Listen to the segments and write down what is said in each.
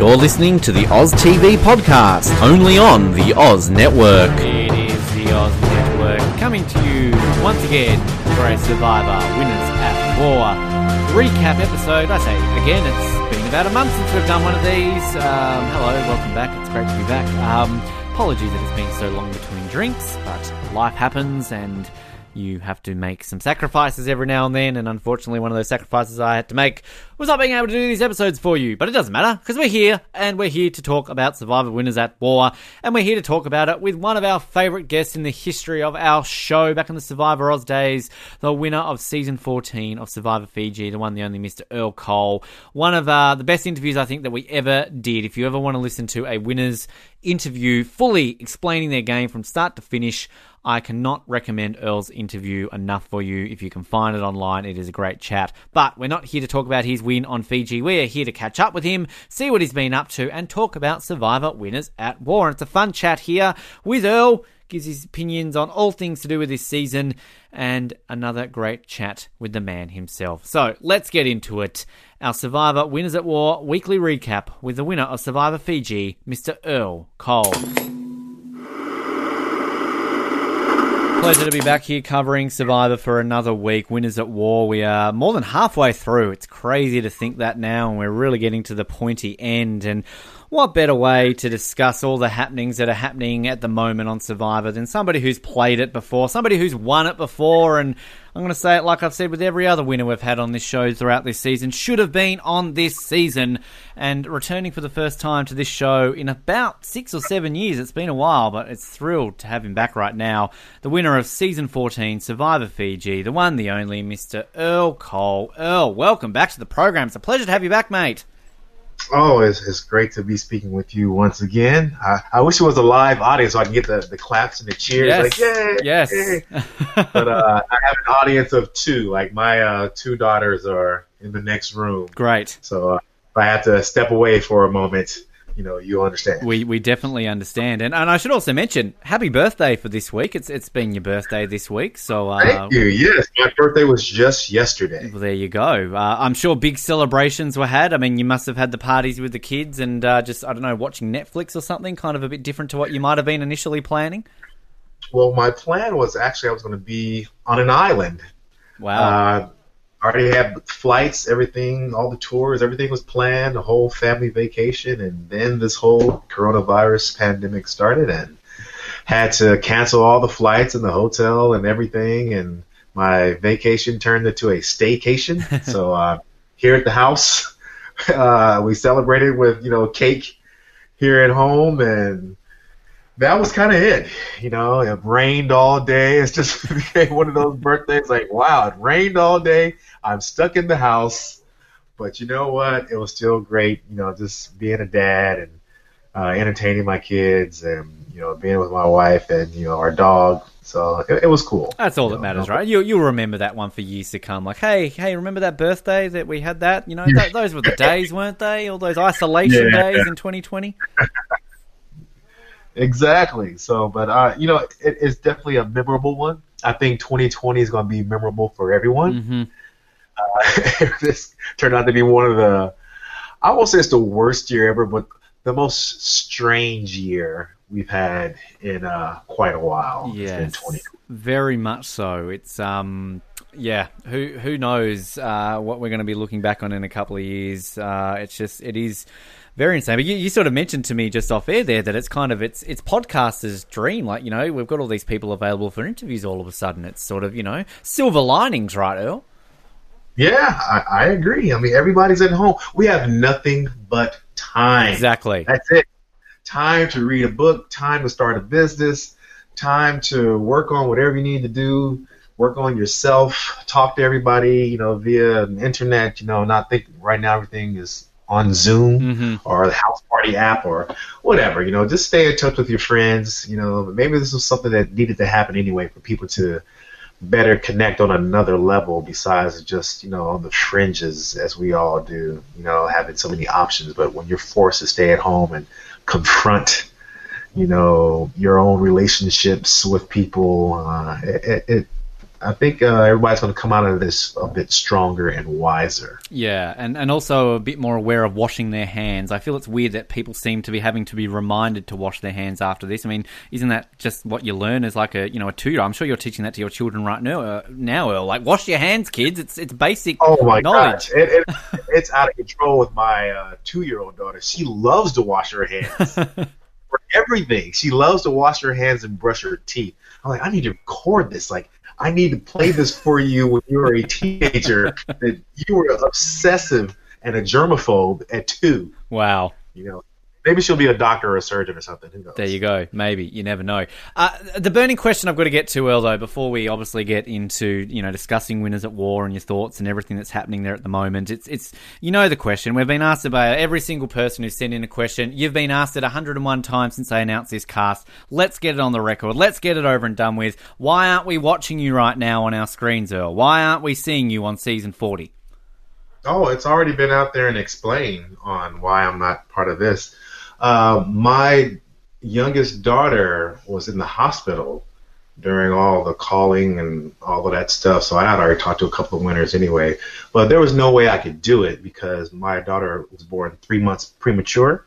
You're listening to the Oz TV podcast, only on the Oz Network. It is the Oz Network coming to you once again for a Survivor Winners at War recap episode. I say again, it's been about a month since we've done one of these. Um, hello, welcome back. It's great to be back. Um, apologies that it's been so long between drinks, but life happens and you have to make some sacrifices every now and then, and unfortunately, one of those sacrifices I had to make was not being able to do these episodes for you. But it doesn't matter, because we're here, and we're here to talk about Survivor Winners at War, and we're here to talk about it with one of our favourite guests in the history of our show back in the Survivor Oz days, the winner of season 14 of Survivor Fiji, the one, the only Mr. Earl Cole. One of uh, the best interviews I think that we ever did. If you ever want to listen to a winner's interview fully explaining their game from start to finish, I cannot recommend Earl's interview enough for you. If you can find it online, it is a great chat. But we're not here to talk about his win on Fiji. We are here to catch up with him, see what he's been up to, and talk about Survivor winners at war. And it's a fun chat here with Earl. Gives his opinions on all things to do with this season, and another great chat with the man himself. So let's get into it. Our Survivor Winners at War weekly recap with the winner of Survivor Fiji, Mr. Earl Cole. Pleasure to be back here covering Survivor for another week. Winners at War. We are more than halfway through. It's crazy to think that now, and we're really getting to the pointy end. And what better way to discuss all the happenings that are happening at the moment on Survivor than somebody who's played it before, somebody who's won it before, and I'm going to say it like I've said with every other winner we've had on this show throughout this season, should have been on this season, and returning for the first time to this show in about six or seven years. It's been a while, but it's thrilled to have him back right now. The winner of season 14, Survivor Fiji, the one, the only, Mr. Earl Cole. Earl, welcome back to the program. It's a pleasure to have you back, mate. Oh, it's, it's great to be speaking with you once again. I, I wish it was a live audience so I can get the, the claps and the cheers. Yes. Like, yay! Yes. yay." but uh, I have an audience of two. Like, my uh, two daughters are in the next room. Great. So uh, if I have to step away for a moment, you know, you'll understand. We we definitely understand, and and I should also mention happy birthday for this week. It's it's been your birthday this week, so uh, Thank you. Yes, my birthday was just yesterday. well, there you go. Uh, I'm sure big celebrations were had. I mean, you must have had the parties with the kids, and uh, just I don't know, watching Netflix or something, kind of a bit different to what you might have been initially planning. Well, my plan was actually I was going to be on an island. Wow. Already had flights, everything, all the tours, everything was planned, a whole family vacation, and then this whole coronavirus pandemic started, and had to cancel all the flights and the hotel and everything, and my vacation turned into a staycation. so uh, here at the house, uh, we celebrated with you know cake here at home, and that was kind of it. You know, it rained all day. It's just one of those birthdays like, wow, it rained all day. I'm stuck in the house. But you know what? It was still great, you know, just being a dad and uh, entertaining my kids and, you know, being with my wife and, you know, our dog. So it, it was cool. That's all You that know, matters, right? You you'll remember that one for years to come. Like, hey, hey, remember that birthday that we had that? You know, th- those were the days, weren't they? All those isolation Yeah. days in 2020. Exactly. So, but, uh, you know, it, it's definitely a memorable one. I think 2020 is going to be memorable for everyone. hmm Uh, this turned out to be one of the, I won't say it's the worst year ever, but the most strange year we've had in uh, quite a while. It's been Yes, 2020. very much so. It's um, yeah. Who who knows uh, what we're going to be looking back on in a couple of years? Uh, it's just it is very insane. But you, you sort of mentioned to me just off air there that it's kind of it's it's podcasters' dream. Like you know, we've got all these people available for interviews. All of a sudden, it's sort of you know silver linings, right, Earl? Yeah, I, I agree. I mean, everybody's at home. We have nothing but time. Exactly. That's it. Time to read a book, time to start a business, time to work on whatever you need to do, work on yourself, talk to everybody, you know, via the internet, you know, not think right now everything is on Zoom hmm or the house party app or whatever, you know, just stay in touch with your friends, you know, maybe this was something that needed to happen anyway for people to better connect on another level besides just, you know, on the fringes as we all do, you know, having so many options. But when you're forced to stay at home and confront, you know, your own relationships with people, uh, it, it, I think uh, everybody's going to come out of this a bit stronger and wiser. Yeah, and, and also a bit more aware of washing their hands. I feel it's weird that people seem to be having to be reminded to wash their hands after this. I mean, isn't that just what you learn as like a you know a two year? I'm sure you're teaching that to your children right now. Uh, now, Earl, like wash your hands, kids. It's it's basic. Oh my knowledge. gosh, it, it, it's out of control with my uh, two year old daughter. She loves to wash her hands for everything. She loves to wash her hands and brush her teeth. I'm like, I need to record this. Like, I need to play this for you when you were a teenager. that you were obsessive and a germaphobe at two. Wow. You know, Maybe she'll be a doctor or a surgeon or something. Who knows? There you go. Maybe you never know. Uh, the burning question I've got to get to, Earl, though, before we obviously get into you know discussing winners at war and your thoughts and everything that's happening there at the moment. It's it's you know the question. We've been asked about every single person who's sent in a question. You've been asked it 101 times since they announced this cast. Let's get it on the record. Let's get it over and done with. Why aren't we watching you right now on our screens, Earl? Why aren't we seeing you on season 40? Oh, it's already been out there and explained on why I'm not part of this. Uh, my youngest daughter was in the hospital during all the calling and all of that stuff. So I had already talked to a couple of winners anyway. But there was no way I could do it because my daughter was born three months premature.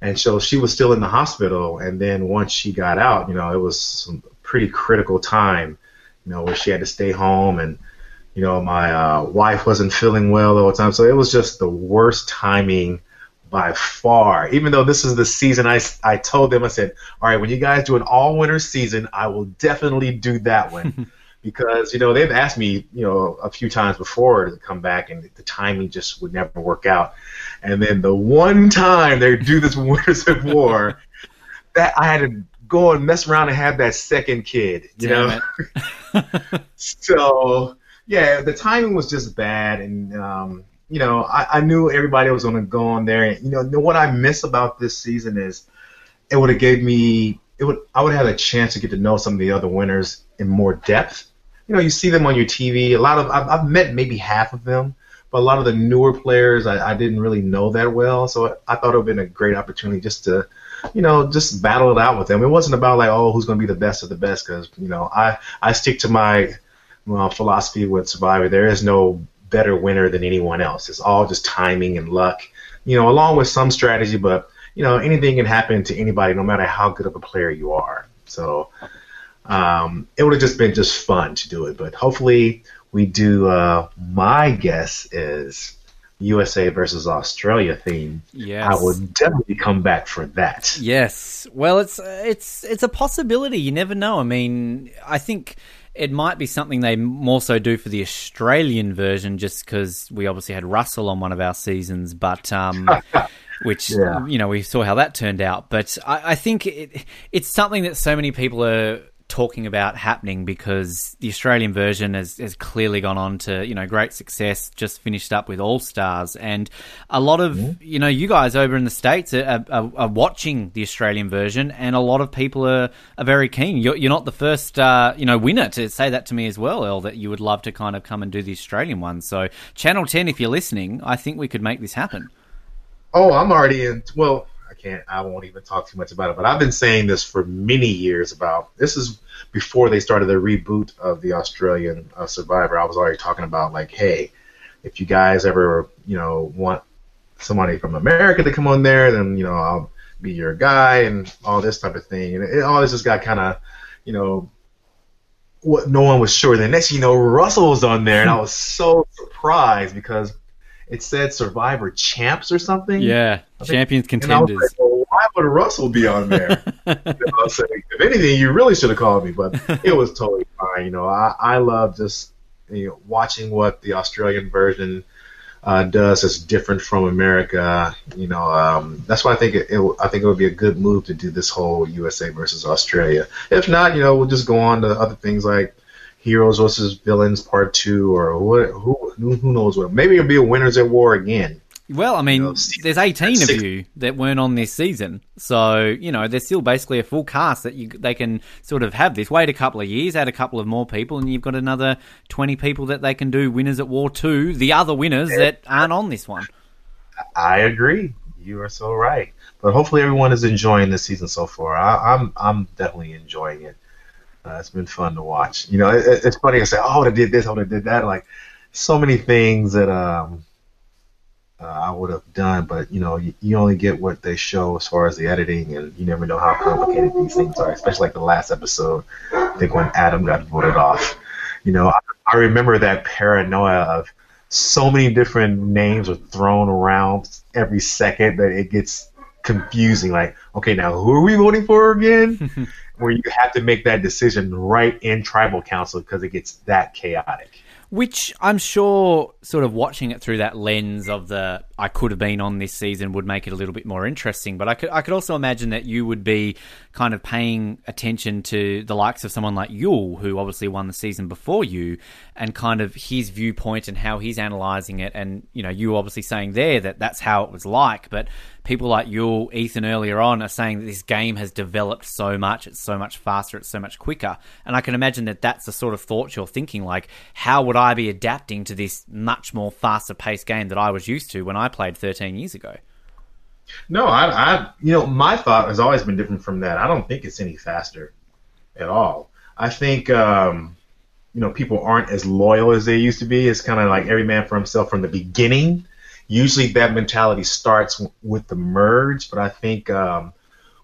And so she was still in the hospital. And then once she got out, you know, it was some pretty critical time, you know, where she had to stay home and, you know, my uh, wife wasn't feeling well all the time. So it was just the worst timing by far. Even though this is the season, I, I told them, I said, all right, when you guys do an all winter season, I will definitely do that one. because, you know, they've asked me, you know, a few times before to come back, and the timing just would never work out. And then the one time they do this Winners at War, that I had to go and mess around and have that second kid, you Damn know? so, yeah, the timing was just bad. And, um, you know, I, I knew everybody was going to go on there. And, you know, what I miss about this season is it would have gave me it would I would have had a chance to get to know some of the other winners in more depth. You know, you see them on your TV. A lot of I've, I've met maybe half of them, but a lot of the newer players I, I didn't really know that well. So I thought it would have been a great opportunity just to, you know, just battle it out with them. It wasn't about like oh who's going to be the best of the best because you know I I stick to my well, philosophy with Survivor. There is no better winner than anyone else. It's all just timing and luck, you know, along with some strategy, but you know, anything can happen to anybody, no matter how good of a player you are. So um, it would have just been just fun to do it. But hopefully, we do. Uh, my guess is USA versus Australia theme. Yes. I would definitely come back for that. Yes. Well, it's it's it's a possibility. You never know. I mean, I think it might be something they more so do for the Australian version, just because we obviously had Russell on one of our seasons, but um, which Yeah. you know we saw how that turned out. But I, I think it, it's something that so many people are talking about happening because the Australian version has, has clearly gone on to you know great success. Just finished up with All Stars, and a lot of you know you guys over in the states are, are, are watching the Australian version, and a lot of people are, are very keen. You're, you're not the first uh, you know winner to say that to me as well, Earl. That you would love to kind of come and do the Australian one. So Channel Ten, if you're listening, I think we could make this happen. Oh, I'm already in. Well, can't. I won't even talk too much about it. But I've been saying this for many years. About this is before they started the reboot of the Australian uh, Survivor. I was already talking about like, hey, if you guys ever you know want somebody from America to come on there, then you know I'll be your guy and all this type of thing. And it, all this just got kind of you know. What no one was sure. Then next, you know, Russell was on there, and I was so surprised because it said Survivor Champs or something. Yeah, think- champions And I was contenders. like, well, why would Russell be on there? you know, I was saying, if anything, you really should have called me, but it was totally fine. You know, I, I love just you know, watching what the Australian version uh, does that's different from America. You know, um, that's why I think it, it, I think it would be a good move to do this whole USA versus Australia. If not, you know, we'll just go on to other things like Heroes versus Villains Part Two, or what, who who knows what. Maybe it'll be a Winners at War again. Well, I mean, know, season there's 18 of you that weren't on this season, so you know there's still basically a full cast that you they can sort of have this. Wait a couple of years, add a couple of more people, and you've got another 20 people that they can do winners at War Two. The other winners that aren't on this one. I agree. You are so right. But hopefully everyone is enjoying this season so far. I, I'm I'm definitely enjoying it. Uh, it's been fun to watch. You know, it, it's funny to say, "Oh, I did this, I would have did that." Like so many things that um, uh, I would have done, but you know, you, you, only get what they show as far as the editing, and you never know how complicated these things are. Especially like the last episode, I think when Adam got voted off. You know, I, I remember that paranoia of so many different names are thrown around every second that it gets confusing. Like, okay, now who are we voting for again? Where you have to make that decision right in tribal council because it gets that chaotic. Which I'm sure, sort of watching it through that lens of the I could have been on this season would make it a little bit more interesting. But I could I could also imagine that you would be kind of paying attention to the likes of someone like Yul, who obviously won the season before you, and kind of his viewpoint and how he's analysing it. And you know, you obviously saying there that that's how it was like, but people like Yul, Ethan earlier on are saying that this game has developed so much, it's so much faster, it's so much quicker. And I can imagine that that's the sort of thought you're thinking like, how would I be adapting to this much more faster paced game that I was used to when I played 13 years ago. No, I, I, you know, my thought has always been different from that. I don't think it's any faster at all. I think, um, you know, people aren't as loyal as they used to be. It's kind of like every man for himself from the beginning. Usually that mentality starts with the merge, but I think um,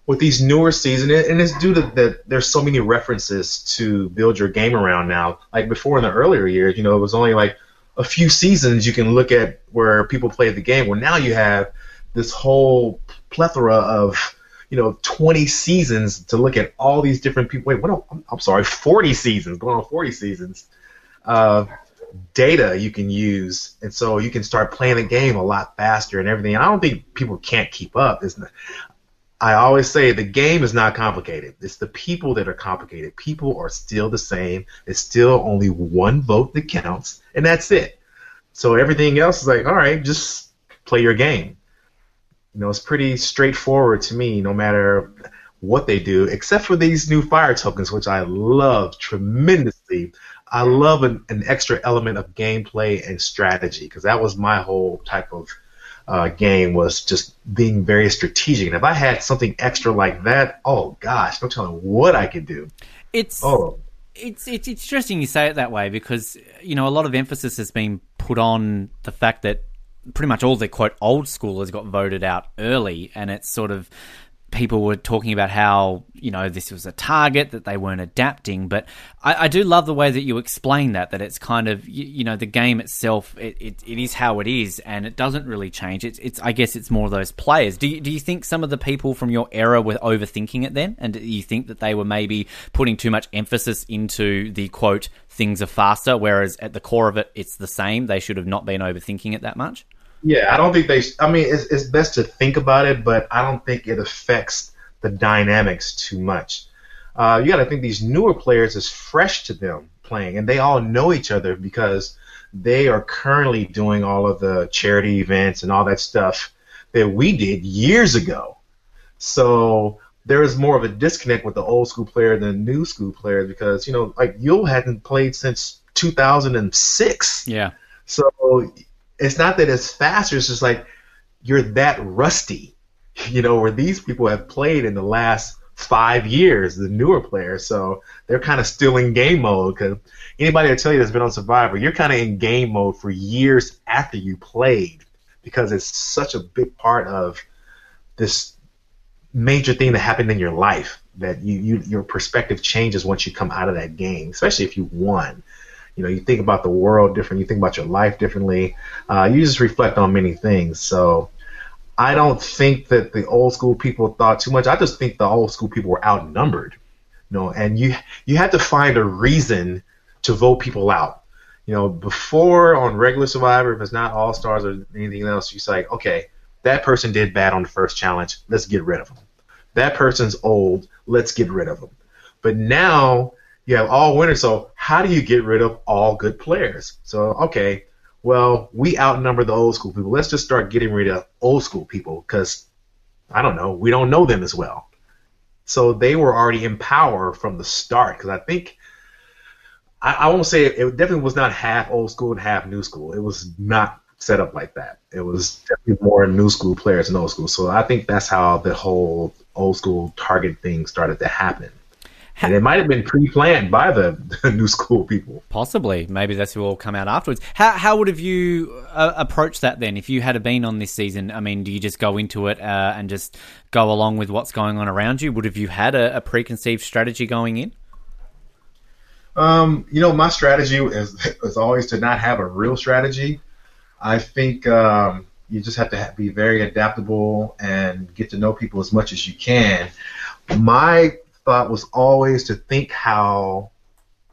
with these newer seasons, and it's due to that there's so many references to build your game around now. Like before in the earlier years, you know, it was only like a few seasons you can look at where people play the game. Well, now you have this whole plethora of you know 20 seasons to look at all these different people. Wait, what? I'm, I'm sorry, 40 seasons going on 40 seasons. Uh, data you can use, and so you can start playing the game a lot faster and everything. And I don't think people can't keep up. It's not, I always say the game is not complicated. It's the people that are complicated. People are still the same. It's still only one vote that counts, and that's it. So everything else is like, all right, just play your game. You know, it's pretty straightforward to me, no matter what they do, except for these new fire tokens, which I love tremendously. I love an, an extra element of gameplay and strategy because that was my whole type of uh, game was just being very strategic. And if I had something extra like that, oh gosh, no telling what I could do. It's oh. It's, it's interesting you say it that way because you know a lot of emphasis has been put on the fact that pretty much all the quote old schoolers got voted out early, and it's sort of people were talking about how you know this was a target that they weren't adapting but I, I, do love the way that you explain that that it's kind of you, you know the game itself it, it, it is how it is and it doesn't really change. It's, it's I guess it's more those players. Do you, do you think some of the people from your era were overthinking it then? And do you think that they were maybe putting too much emphasis into the quote things are faster whereas at the core of it it's the same. They should have not been overthinking it that much yeah, I don't think they. I mean, it's, it's best to think about it, but I don't think it affects the dynamics too much. Uh, you got to think these newer players is fresh to them playing, and they all know each other because they are currently doing all of the charity events and all that stuff that we did years ago. So there is more of a disconnect with the old school player than the new school player because you know, like Yul hadn't played since 2006. Yeah. So it's not that it's faster. It's just like you're that rusty, you know, where these people have played in the last five years, the newer players. So they're kind of still in game mode. Because anybody that tell you that's been on Survivor, you're kind of in game mode for years after you played because it's such a big part of this major thing that happened in your life that you, you your perspective changes once you come out of that game, especially if you won you know you think about the world different you think about your life differently uh, you just reflect on many things. So i don't think that the old school people thought too much. I just think the old school people were outnumbered you know and you you had to find a reason to vote people out. You know before on regular survivor if it's not all stars or anything else you say okay that person did bad on the first challenge let's get rid of them. That person's old let's get rid of them. But now you have all winners. So how do you get rid of all good players? So okay, well we outnumber the old school people. Let's just start getting rid of old school people because I don't know, we don't know them as well. So they were already in power from the start because I think I, I won't say it, it definitely was not half old school and half new school. It was not set up like that. It was definitely more new school players than old school. So I think that's how the whole old school target thing started to happen. And it might have been pre-planned by the, the new school people. Possibly, maybe that's who will come out afterwards. How how would have you uh, approached that then? If you had been on this season, I mean, do you just go into it uh, and just go along with what's going on around you? Would have you had a, a preconceived strategy going in? Um, you know, my strategy is is always to not have a real strategy. I think um, you just have to be very adaptable and get to know people as much as you can. My thought was always to think how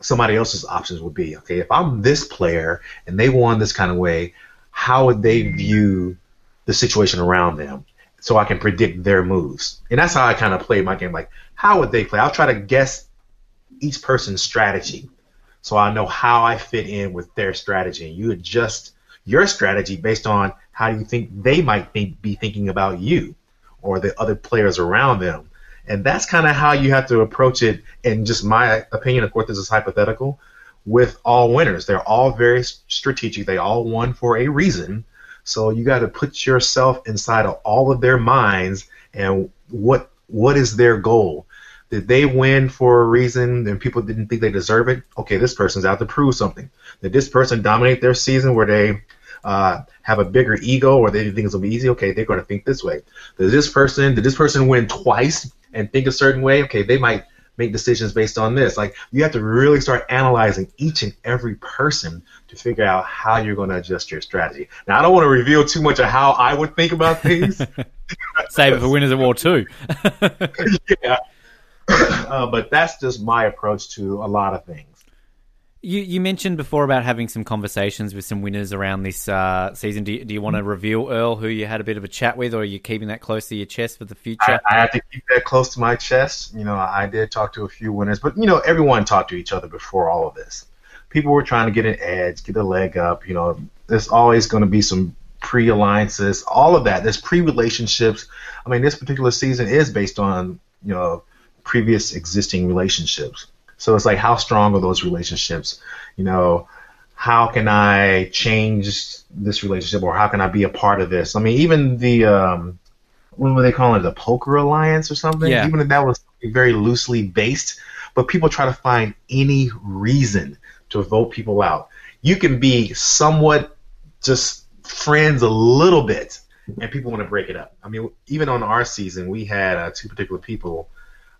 somebody else's options would be. Okay, if I'm this player and they won this kind of way, how would they view the situation around them? So I can predict their moves. And that's how I kind of play my game. Like, how would they play? I'll try to guess each person's strategy. So I know how I fit in with their strategy. And you adjust your strategy based on how you think they might think, be thinking about you or the other players around them. And that's kind of how you have to approach it. In just my opinion, of course, this is hypothetical. With all winners, they're all very strategic. They all won for a reason. So you got to put yourself inside of all of their minds and what what is their goal? Did they win for a reason and people didn't think they deserve it? Okay, this person's out to prove something. Did this person dominate their season where they uh, have a bigger ego or they think it's gonna be easy? Okay, they're gonna think this way. Did this person did this person win twice and think a certain way? Okay, they might make decisions based on this. Like you have to really start analyzing each and every person to figure out how you're going to adjust your strategy. Now, I don't want to reveal too much of how I would think about things. Save it for Winners of War Two. yeah, uh, but that's just my approach to a lot of things. You, you mentioned before about having some conversations with some winners around this uh, season. Do you, do you want to reveal, Earl, who you had a bit of a chat with, or are you keeping that close to your chest for the future? I, I have to keep that close to my chest. You know, I did talk to a few winners, but, you know, everyone talked to each other before all of this. People were trying to get an edge, get a leg up. You know, there's always going to be some pre alliances, all of that. There's pre relationships. I mean, this particular season is based on, you know, previous existing relationships. So it's like, how strong are those relationships? You know, how can I change this relationship or how can I be a part of this? I mean, even the, um, what were they calling it? The poker alliance or something? Yeah. Even if that was very loosely based, but people try to find any reason to vote people out. You can be somewhat just friends a little bit, and people want to break it up. I mean, even on our season, we had uh, two particular people.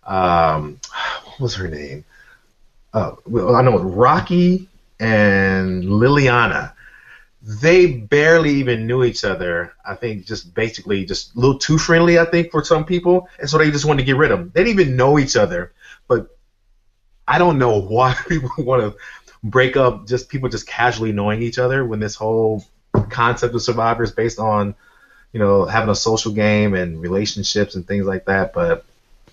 Um, what was her name? Uh, well, I know Rocky and Liliana, they barely even knew each other. I think just basically just a little too friendly. I think for some people, and so they just wanted to get rid of them. They didn't even know each other, but I don't know why people want to break up. Just people just casually knowing each other when this whole concept of Survivor is based on, you know, having a social game and relationships and things like that. But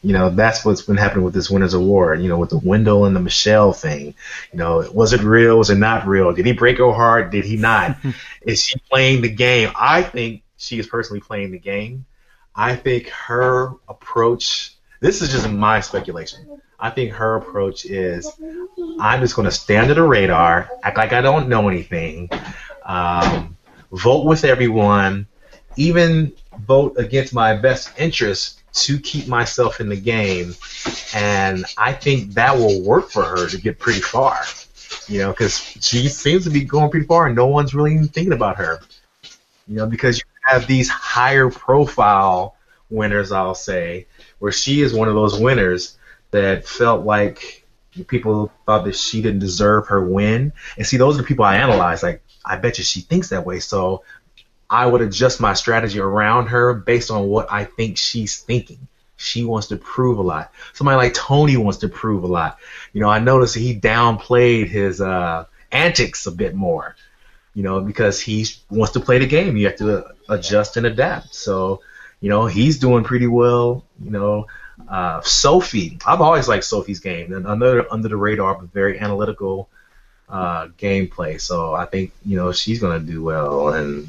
you know, that's what's been happening with this Winners at War. You know, with the Wendell and the Michelle thing. You know, was it real? Was it not real? Did he break her heart? Did he not? is she playing the game? I think she is personally playing the game. I think her approach. This is just my speculation. I think her approach is, I'm just going to stand under the radar, act like I don't know anything, um, vote with everyone, even vote against my best interest to keep myself in the game, and I think that will work for her to get pretty far. You know, because she seems to be going pretty far, and no one's really even thinking about her. You know, because you have these higher profile winners, I'll say, where she is one of those winners that felt like people thought that she didn't deserve her win. And see, those are the people I analyze. Like, I bet you she thinks that way. So I would adjust my strategy around her based on what I think she's thinking. She wants to prove a lot. Somebody like Tony wants to prove a lot. You know, I noticed he downplayed his uh, antics a bit more. You know, because he wants to play the game. You have to adjust and adapt. So, you know, he's doing pretty well. You know, uh, Sophie. I've always liked Sophie's game, and under under the radar, but very analytical uh, gameplay. So I think you know she's gonna do well, and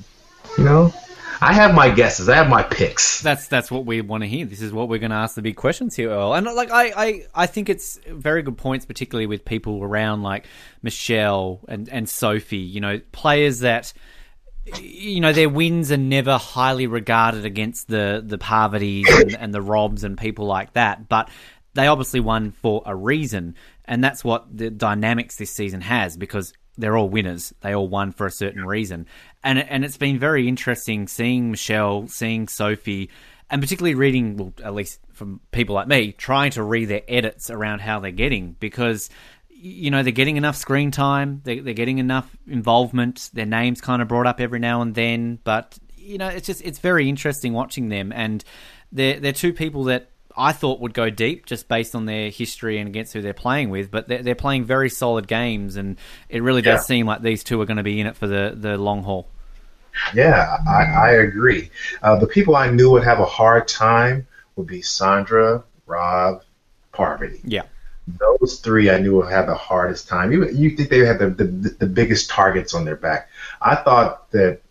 you know, I have my guesses. I have my picks. That's that's what we want to hear. This is what we're going to ask the big questions here, Earl. And like I, I, I think it's very good points, particularly with people around like Michelle and and Sophie. You know, players that you know their wins are never highly regarded against the the Parvatys and, and the Robs and people like that, but they obviously won for a reason, and that's what the dynamics this season has because they're all winners. They all won for a certain reason, and and it's been very interesting seeing Michelle, seeing Sophie, and particularly reading, well, at least from people like me, trying to read their edits around how they're getting because you know they're getting enough screen time, they're, they're getting enough involvement. Their names kind of brought up every now and then, but you know it's just it's very interesting watching them, and they're they're two people that I thought would go deep just based on their history and against who they're playing with, but they're, they're playing very solid games, and it really does yeah. seem like these two are going to be in it for the, the long haul. Yeah, I, I agree. Uh, the people I knew would have a hard time would be Sandra, Rob, Parvati. Yeah. Those three I knew would have the hardest time. You, you think they had the, the, the biggest targets on their back. I thought that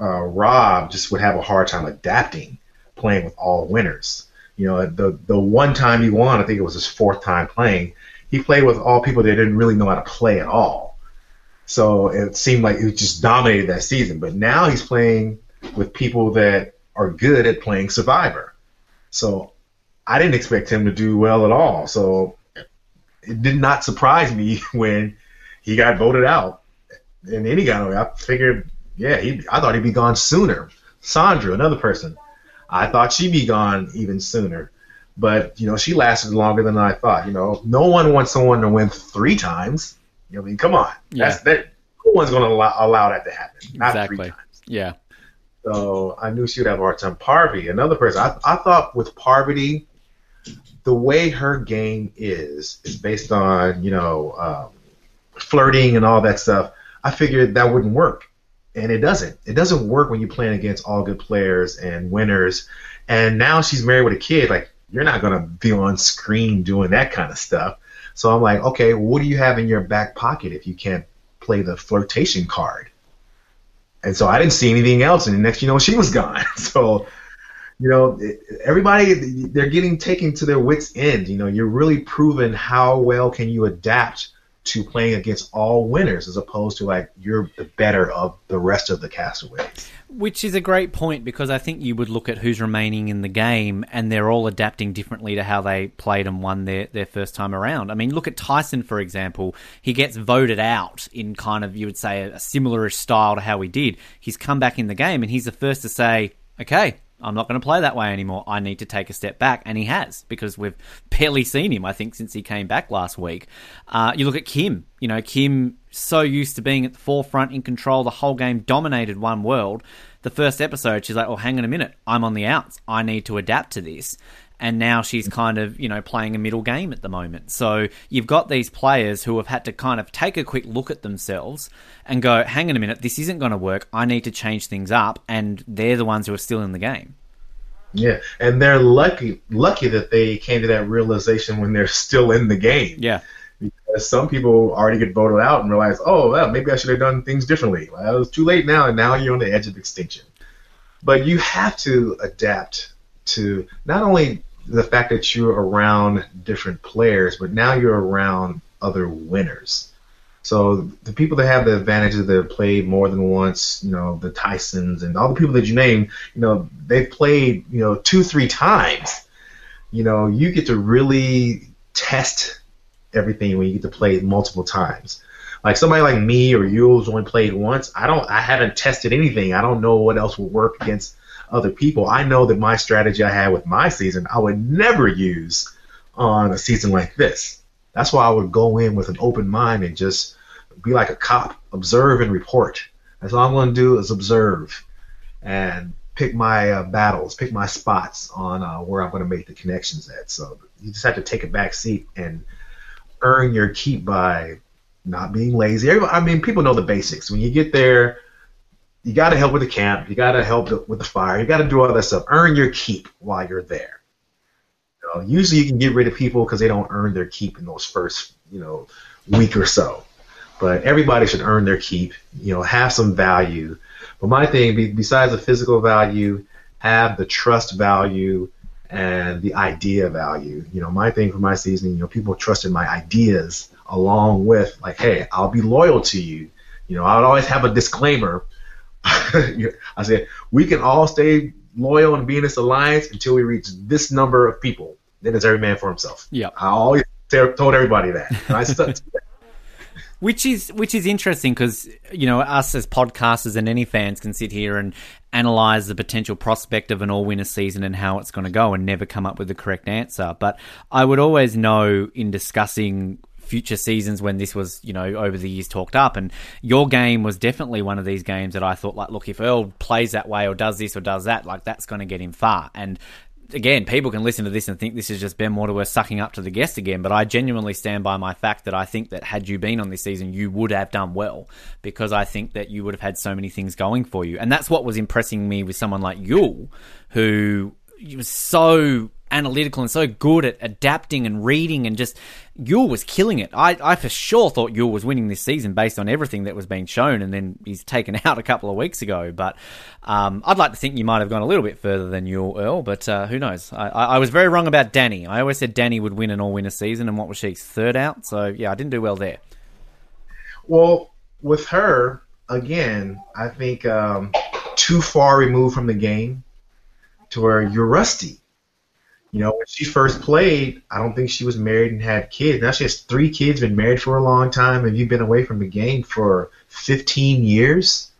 uh, Rob just would have a hard time adapting playing with all winners. You know, the the one time he won, I think it was his fourth time playing. He played with all people that didn't really know how to play at all. So it seemed like he just dominated that season. But now he's playing with people that are good at playing Survivor. So I didn't expect him to do well at all. So it did not surprise me when he got voted out. And then he got away. I figured, yeah, he, I thought he'd be gone sooner. Sandra, another person, I thought she'd be gone even sooner. But, you know, she lasted longer than I thought. You know, no one wants someone to win three times. You know, I mean, come on. Yeah. That's that no one's gonna allow, allow that to happen. Not exactly. three times. Yeah. So I knew she would have a hard time. Parvati, another person. I, I thought with Parvati, the way her game is is based on you know um, flirting and all that stuff. I figured that wouldn't work and it doesn't. It doesn't work when you're playing against all good players and winners. And now she's married with a kid. Like you're not gonna be on screen doing that kind of stuff. So I'm like, okay, what do you have in your back pocket if you can't play the flirtation card? And so I didn't see anything else. And the next, you know, she was gone. So, you know, everybody they're getting taken to their wits end. You know, you're really proving how well can you adapt to playing against all winners as opposed to like you're the better of the rest of the castaways. Which is a great point because I think you would look at who's remaining in the game and they're all adapting differently to how they played and won their, their first time around. I mean, look at Tyson, for example. He gets voted out in kind of, you would say, a similar style to how he did. He's come back in the game and he's the first to say, okay, I'm not going to play that way anymore. I need to take a step back. And he has, because we've barely seen him, I think, since he came back last week. Uh, you look at Kim. You know, Kim, so used to being at the forefront in control, the whole game dominated one world. The first episode, she's like, oh, hang on a minute. I'm on the outs. I need to adapt to this and now she's kind of you know playing a middle game at the moment. So you've got these players who have had to kind of take a quick look at themselves and go, "Hang on a minute, this isn't going to work. I need to change things up," and they're the ones who are still in the game. Yeah, and they're lucky lucky that they came to that realization when they're still in the game. Yeah. Because some people already get voted out and realize, oh, well, maybe I should have done things differently. Well, it's too late now, and now you're on the edge of extinction. But you have to adapt to not only the fact that you're around different players, but now you're around other winners. So the people that have the advantages that have played more than once, you know, the Tysons and all the people that you name, you know, they've played, you know, two, three times. You know, you get to really test everything when you get to play multiple times. Like somebody like me or you who's only played once, I don't I haven't tested anything. I don't know what else will work against other people, I know that my strategy I had with my season, I would never use on a season like this. That's why I would go in with an open mind and just be like a cop, observe and report. That's all I'm going to do is observe and pick my uh, battles, pick my spots on uh, where I'm going to make the connections at. So you just have to take a back seat and earn your keep by not being lazy. I mean, people know the basics. When you get there, you got to help with the camp. You got to help with the fire. You got to do all that stuff. Earn your keep while you're there. You know, usually you can get rid of people because they don't earn their keep in those first, you know, week or so. But everybody should earn their keep. You know, have some value. But my thing, besides the physical value, have the trust value and the idea value. You know, my thing for my season, you know, people trusted my ideas along with like, hey, I'll be loyal to you. You know, I would always have a disclaimer I said, we can all stay loyal and be in this alliance until we reach this number of people. then it's every man for himself. Yep. I always told everybody that. And I stuck to that. Which is which is interesting because you know us as podcasters and any fans can sit here and analyze the potential prospect of an all winner season and how it's going to go and never come up with the correct answer. But I would always know in discussing future seasons when this was, you know, over the years talked up. And your game was definitely one of these games that I thought, like, look, if Earl plays that way or does this or does that, like, that's going to get him far. And again, people can listen to this and think this is just Ben Waterworth sucking up to the guest again, but I genuinely stand by my fact that I think that had you been on this season, you would have done well because I think that you would have had so many things going for you. And that's what was impressing me with someone like Yul, who was so analytical and so good at adapting and reading and just Yul was killing it. I, I for sure thought Yul was winning this season based on everything that was being shown, and then he's taken out a couple of weeks ago. But um, I'd like to think you might have gone a little bit further than Yul, Earl, but uh, who knows? I, I, I, was very wrong about Danni. I always said Danni would win an all winner season, and what was she? Third out? So yeah, I didn't do well there. Well, with her, again, I think um, too far removed from the game to where you're rusty you know, when she first played, I don't think she was married and had kids. Now she has three kids, been married for a long time, and you've been away from the game for 15 years.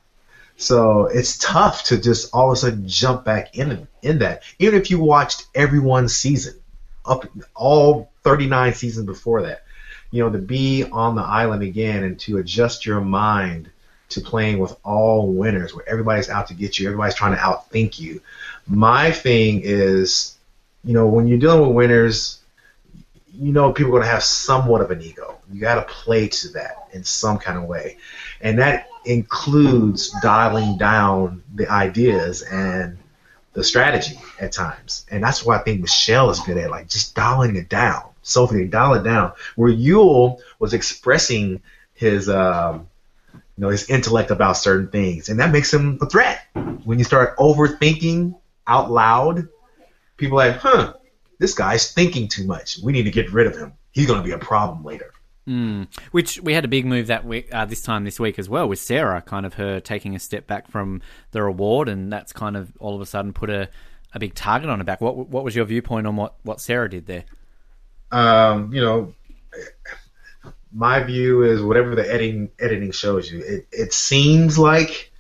So it's tough to just all of a sudden jump back in in that. Even if you watched every one season, up all 39 seasons before that, you know, to be on the island again and to adjust your mind to playing with all winners, where everybody's out to get you, everybody's trying to outthink you. My thing is you know, when you're dealing with winners, you know people are going to have somewhat of an ego. You got to play to that in some kind of way, and that includes dialing down the ideas and the strategy at times. And that's why I think Michelle is good at, like just dialing it down. Sophie, dial it down. Where Yul was expressing his, um, you know, his intellect about certain things, and that makes him a threat. When you start overthinking out loud people are like, huh, this guy's thinking too much. We need to get rid of him. He's going to be a problem later. Mm. Which we had a big move that week, uh, this time this week as well, with Sarah, kind of her taking a step back from the reward, and that's kind of all of a sudden put a, a big target on her back. What what was your viewpoint on what, what Sarah did there? Um, you know, my view is whatever the editing editing shows you. It it seems like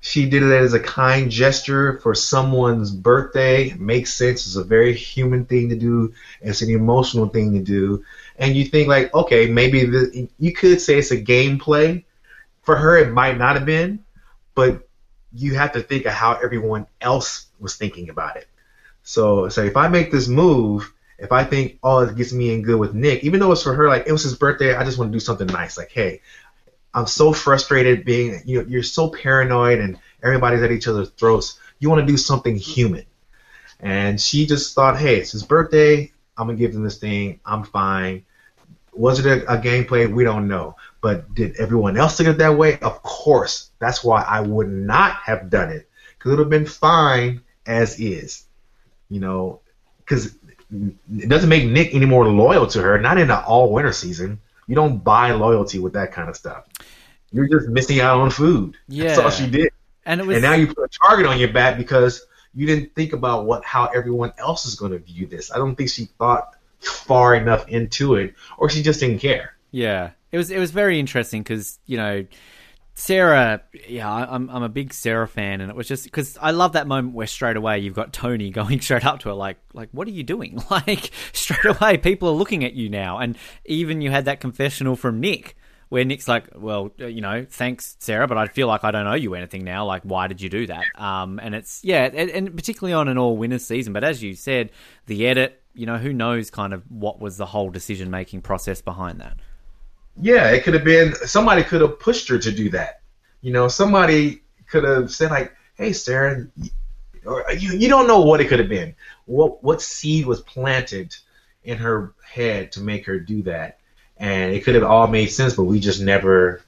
she did it as a kind gesture for someone's birthday. It makes sense. It's a very human thing to do. It's an emotional thing to do. And you think like, okay, maybe the, you could say it's a gameplay. For her, it might not have been, but you have to think of how everyone else was thinking about it. So, so if I make this move, if I think, oh, it gets me in good with Nick, even though it's for her, like it was his birthday, I just want to do something nice. Like, hey, I'm so frustrated being you know, you're so paranoid and everybody's at each other's throats. You want to do something human. And she just thought, hey, it's his birthday. I'm gonna give him this thing. I'm fine. Was it a, a gameplay? We don't know. But did everyone else at it that way? Of course. That's why I would not have done it because it would have been fine as is. You know, because it doesn't make Nick any more loyal to her. Not in an all winter season. You don't buy loyalty with that kind of stuff. You're just missing out on food. Yeah. That's all she did. And, it was, and now you put a target on your back because you didn't think about what how everyone else is going to view this. I don't think she thought far enough into it, or she just didn't care. Yeah, it was it was very interesting because you know Sarah, yeah, I'm I'm a big Sarah fan, and it was just because I love that moment where straight away you've got Tony going straight up to her, like like what are you doing? Like straight away people are looking at you now, and even you had that confessional from Nick where Nick's like, well, uh, you know, thanks Sarah, but I feel like I don't owe you anything now. Like, why did you do that? Um, and it's yeah, and, and particularly on an all winners season. But as you said, the edit, you know, who knows kind of what was the whole decision making process behind that. Yeah, it could have been somebody could have pushed her to do that. You know, somebody could have said like, "Hey, Sarah, or you you don't know what it could have been. What what seed was planted in her head to make her do that?" And it could have all made sense, but we just never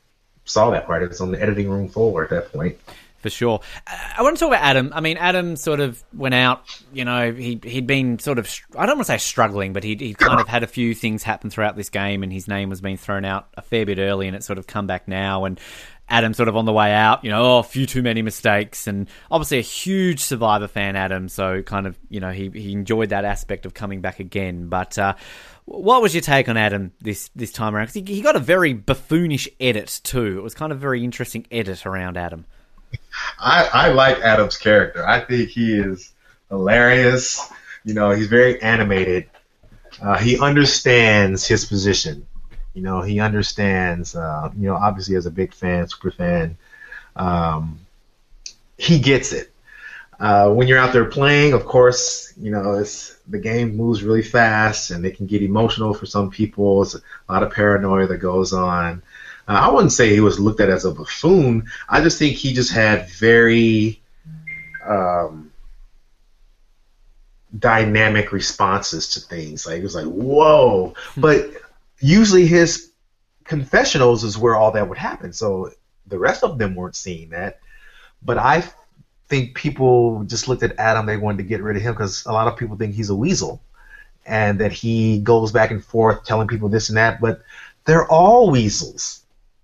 saw that part. It was on the editing room floor at that point. for sure. I want to talk about Adam. I mean, Adam sort of went out. You know, he he'd been sort of I don't want to say struggling, but he he kind of had a few things happen throughout this game, and his name was being thrown out a fair bit early, and it's sort of come back now. And Adam sort of on the way out, you know, oh, a few too many mistakes, and obviously a huge Survivor fan, Adam. So kind of, you know, he he enjoyed that aspect of coming back again. But uh, what was your take on Adam this this time around? Because he, he got a very buffoonish edit too. It was kind of very interesting edit around Adam. I, I like Adam's character. I think he is hilarious. You know, he's very animated. Uh, he understands his position. You know, he understands. Uh, you know, obviously as a big fan, super fan, um, he gets it. Uh, when you're out there playing, of course, you know it's the game moves really fast and it can get emotional for some people. It's a lot of paranoia that goes on. Uh, I wouldn't say he was looked at as a buffoon. I just think he just had very um, dynamic responses to things. Like he was like, "Whoa!" But usually his confessionals is where all that would happen. So the rest of them weren't seeing that. But I think people just looked at Adam. They wanted to get rid of him because a lot of people think he's a weasel, and that he goes back and forth telling people this and that. But they're all weasels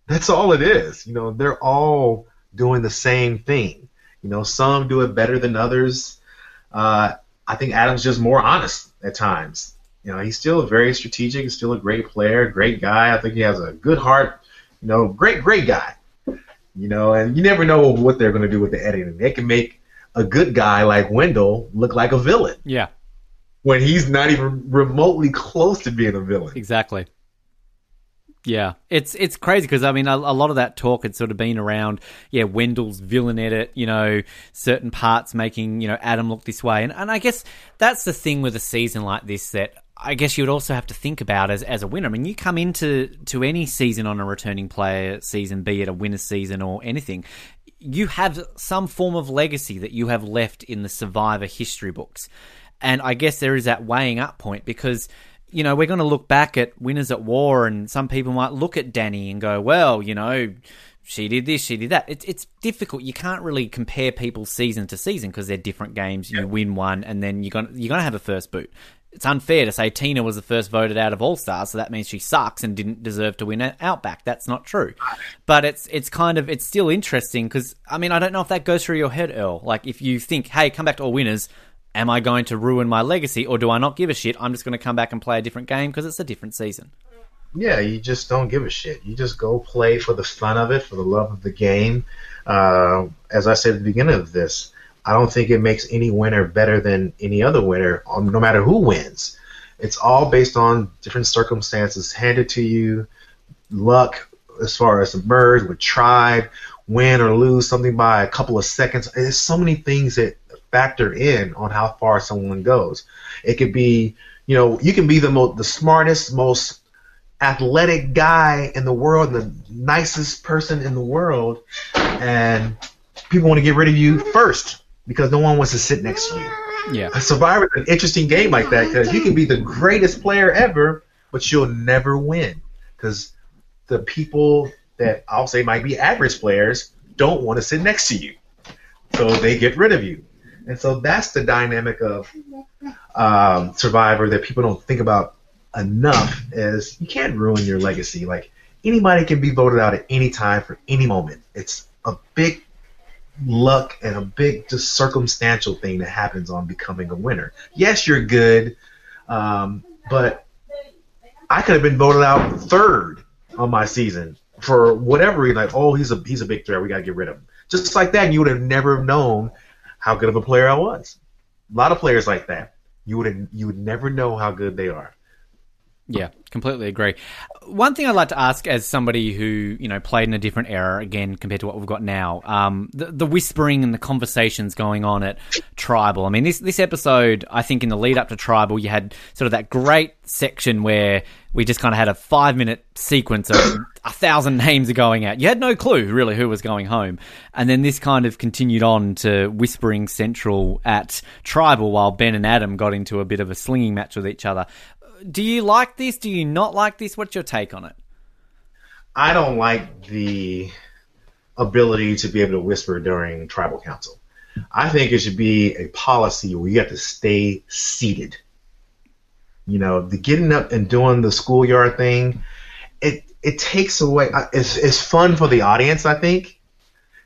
that's all it is. You know, they're all doing the same thing. You know, some do it better than others. Uh, I think Adam's just more honest at times. You know, he's still very strategic. He's still a great player, great guy. I think he has a good heart. You know, great, great guy. You know, and you never know what they're going to do with the editing. They can make a good guy like Wendell look like a villain. Yeah. When he's not even remotely close to being a villain. Exactly. Yeah, it's it's crazy because I mean a, a, lot of that talk had sort of been around yeah Wendell's villain edit, you know, certain parts making you know Adam look this way, and and I guess that's the thing with a season like this that I guess you would also have to think about as as a winner. I mean, you come into to any season on a returning player season, be it a winner season or anything, you have some form of legacy that you have left in the Survivor history books, and I guess there is that weighing up point because you know, we're going to look back at Winners at War, and some people might look at Danni and go, well, you know, she did this, she did that. It's it's difficult. You can't really compare people season to season because they're different games. You win one, and then you're going you're going to have a first boot. It's unfair to say Tina was the first voted out of All Stars, so that means she sucks and didn't deserve to win an Outback. That's not true. But it's it's kind of it's still interesting because I mean I don't know if that goes through your head, Earl. Like if you think, hey, come back to All Winners, am I going to ruin my legacy or do I not give a shit? I'm just going to come back and play a different game because it's a different season. Yeah, you just don't give a shit. You just go play for the fun of it, for the love of the game. Uh, as I said at the beginning of this, I don't think it makes any winner better than any other winner, um, no matter who wins. It's all based on different circumstances handed to you, luck as far as the merge with tribe, win or lose something by a couple of seconds. There's so many things that factor in on how far someone goes. It could be, you know, you can be the most, the smartest, most athletic guy in the world, the nicest person in the world, and people want to get rid of you first because no one wants to sit next to you. Yeah. Survivor is an interesting game like that because you can be the greatest player ever, but you'll never win because the people that I'll say might be average players don't want to sit next to you. So they get rid of you. And so that's the dynamic of um, Survivor that people don't think about enough. Is you can't ruin your legacy. Like anybody can be voted out at any time for any moment. It's a big luck and a big just circumstantial thing that happens on becoming a winner. Yes, you're good, um, but I could have been voted out third on my season for whatever reason. Like, oh, he's a he's a big threat. We got to get rid of him. Just like that, you would have never known how good of a player I was. A lot of players like that. You would you would never know how good they are. Yeah, completely agree. One thing I'd like to ask, as somebody who you know played in a different era again compared to what we've got now, um, the, the, whispering and the conversations going on at Tribal. I mean, this this episode, I think in the lead up to Tribal, you had sort of that great section where we just kind of had a five minute sequence of a thousand names are going out. You had no clue really who was going home, and then this kind of continued on to whispering central at Tribal, while Ben and Adam got into a bit of a slinging match with each other do you like this? Do you not like this? What's your take on it? I don't like the ability to be able to whisper during tribal council. I think it should be a policy where you have to stay seated. You know, the getting up and doing the schoolyard thing, it it takes away. Uh, it's it's fun for the audience, I think.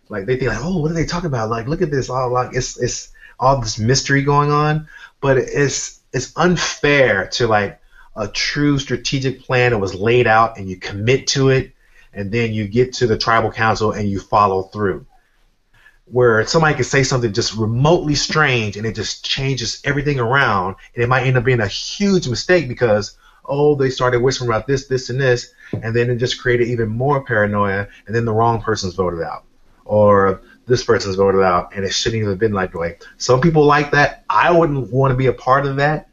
Like they think like, oh, what are they talking about? Like, look at this, all like it's it's all this mystery going on, but it's it's unfair to like a true strategic plan that was laid out and you commit to it, and then you get to the tribal council and you follow through. Where somebody can say something just remotely strange and it just changes everything around and it might end up being a huge mistake because oh they started whispering about this this and this and then it just created even more paranoia and then the wrong person's voted out or this person's voted out and it shouldn't even have been like the way some people like that. I wouldn't want to be a part of that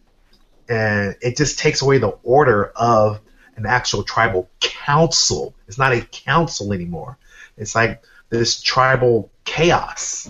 and it just takes away the order of an actual tribal council it's not a council anymore it's like this tribal chaos.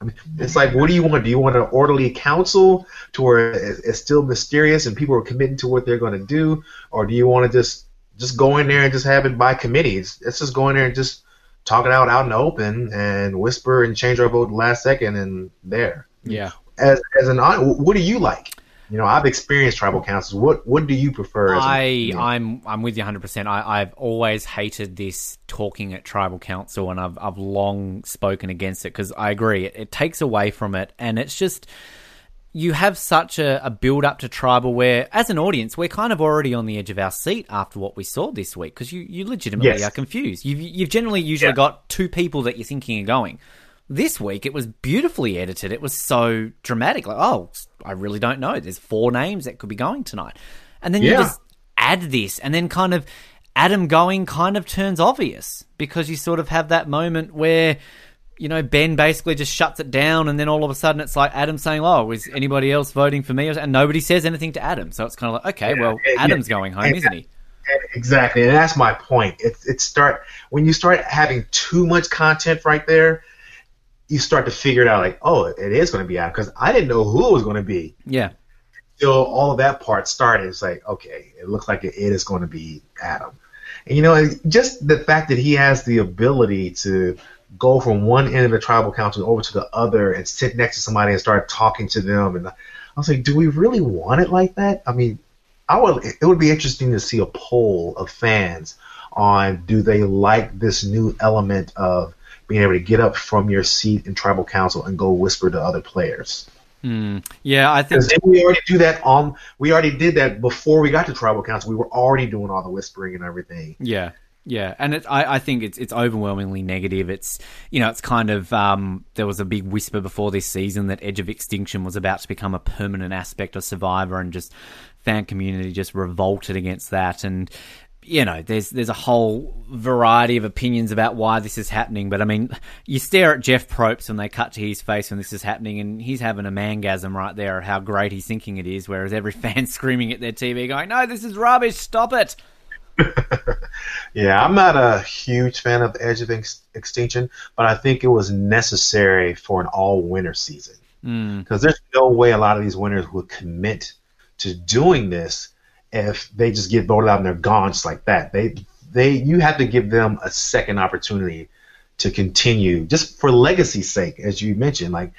I mean, it's like, what do you want? Do you want an orderly council to where it's still mysterious and people are committing to what they're going to do, or do you want to just just go in there and just have it by committees? Let's just go in there and just talk it out out in the open and whisper and change our vote last second and there. Yeah. As as an what do you like? You know, I've experienced tribal councils. What what do you prefer? I a, you know? I'm I'm with you 100. percent I I've always hated this talking at tribal council, and I've I've long spoken against it because I agree it, it takes away from it, and it's just you have such a, a build up to tribal where, as an audience, we're kind of already on the edge of our seat after what we saw this week because you, you legitimately yes. are confused. You've, you've generally usually yeah. got two people that you're thinking are going. This week, it was beautifully edited. It was so dramatic. Like, oh, I really don't know. There's four names that could be going tonight. And then yeah. you just add this, and then kind of Adam going kind of turns obvious because you sort of have that moment where you know, Ben basically just shuts it down, and then all of a sudden it's like Adam saying, "Oh, is anybody else voting for me?" And nobody says anything to Adam, so it's kind of like, okay, well, Adam's going home, isn't he? Exactly, and that's my point. It it start when you start having too much content right there you start to figure it out like, oh, it is going to be Adam because I didn't know who it was going to be. Yeah. Until all of that part started, it's like, okay, it looks like it is going to be Adam. And you know, just the fact that he has the ability to go from one end of the tribal council over to the other and sit next to somebody and start talking to them, and I was like, do we really want it like that? I mean, I would. It would be interesting to see a poll of fans on do they like this new element of being able to get up from your seat in tribal council and go whisper to other players. Mm, yeah, I think we already do that on. We already did that before we got to tribal council. We were already doing all the whispering and everything. Yeah, yeah, and it, I, I think it's it's overwhelmingly negative. It's you know it's kind of um, there was a big whisper before this season that Edge of Extinction was about to become a permanent aspect of Survivor, and just fan community just revolted against that. And you know, there's there's a whole variety of opinions about why this is happening. But I mean, you stare at Jeff Probst when they cut to his face when this is happening, and he's having a mangasm right there at how great he's thinking it is, whereas every fan screaming at their TV going, "No, this is rubbish! Stop it!" yeah, I'm not a huge fan of Edge of Ex- Extinction, but I think it was necessary for an all-winter season because mm. there's no way a lot of these winners would commit to doing this if they just get voted out and they're gone just like that. They they you have to give them a second opportunity to continue just for legacy's sake, as you mentioned. Like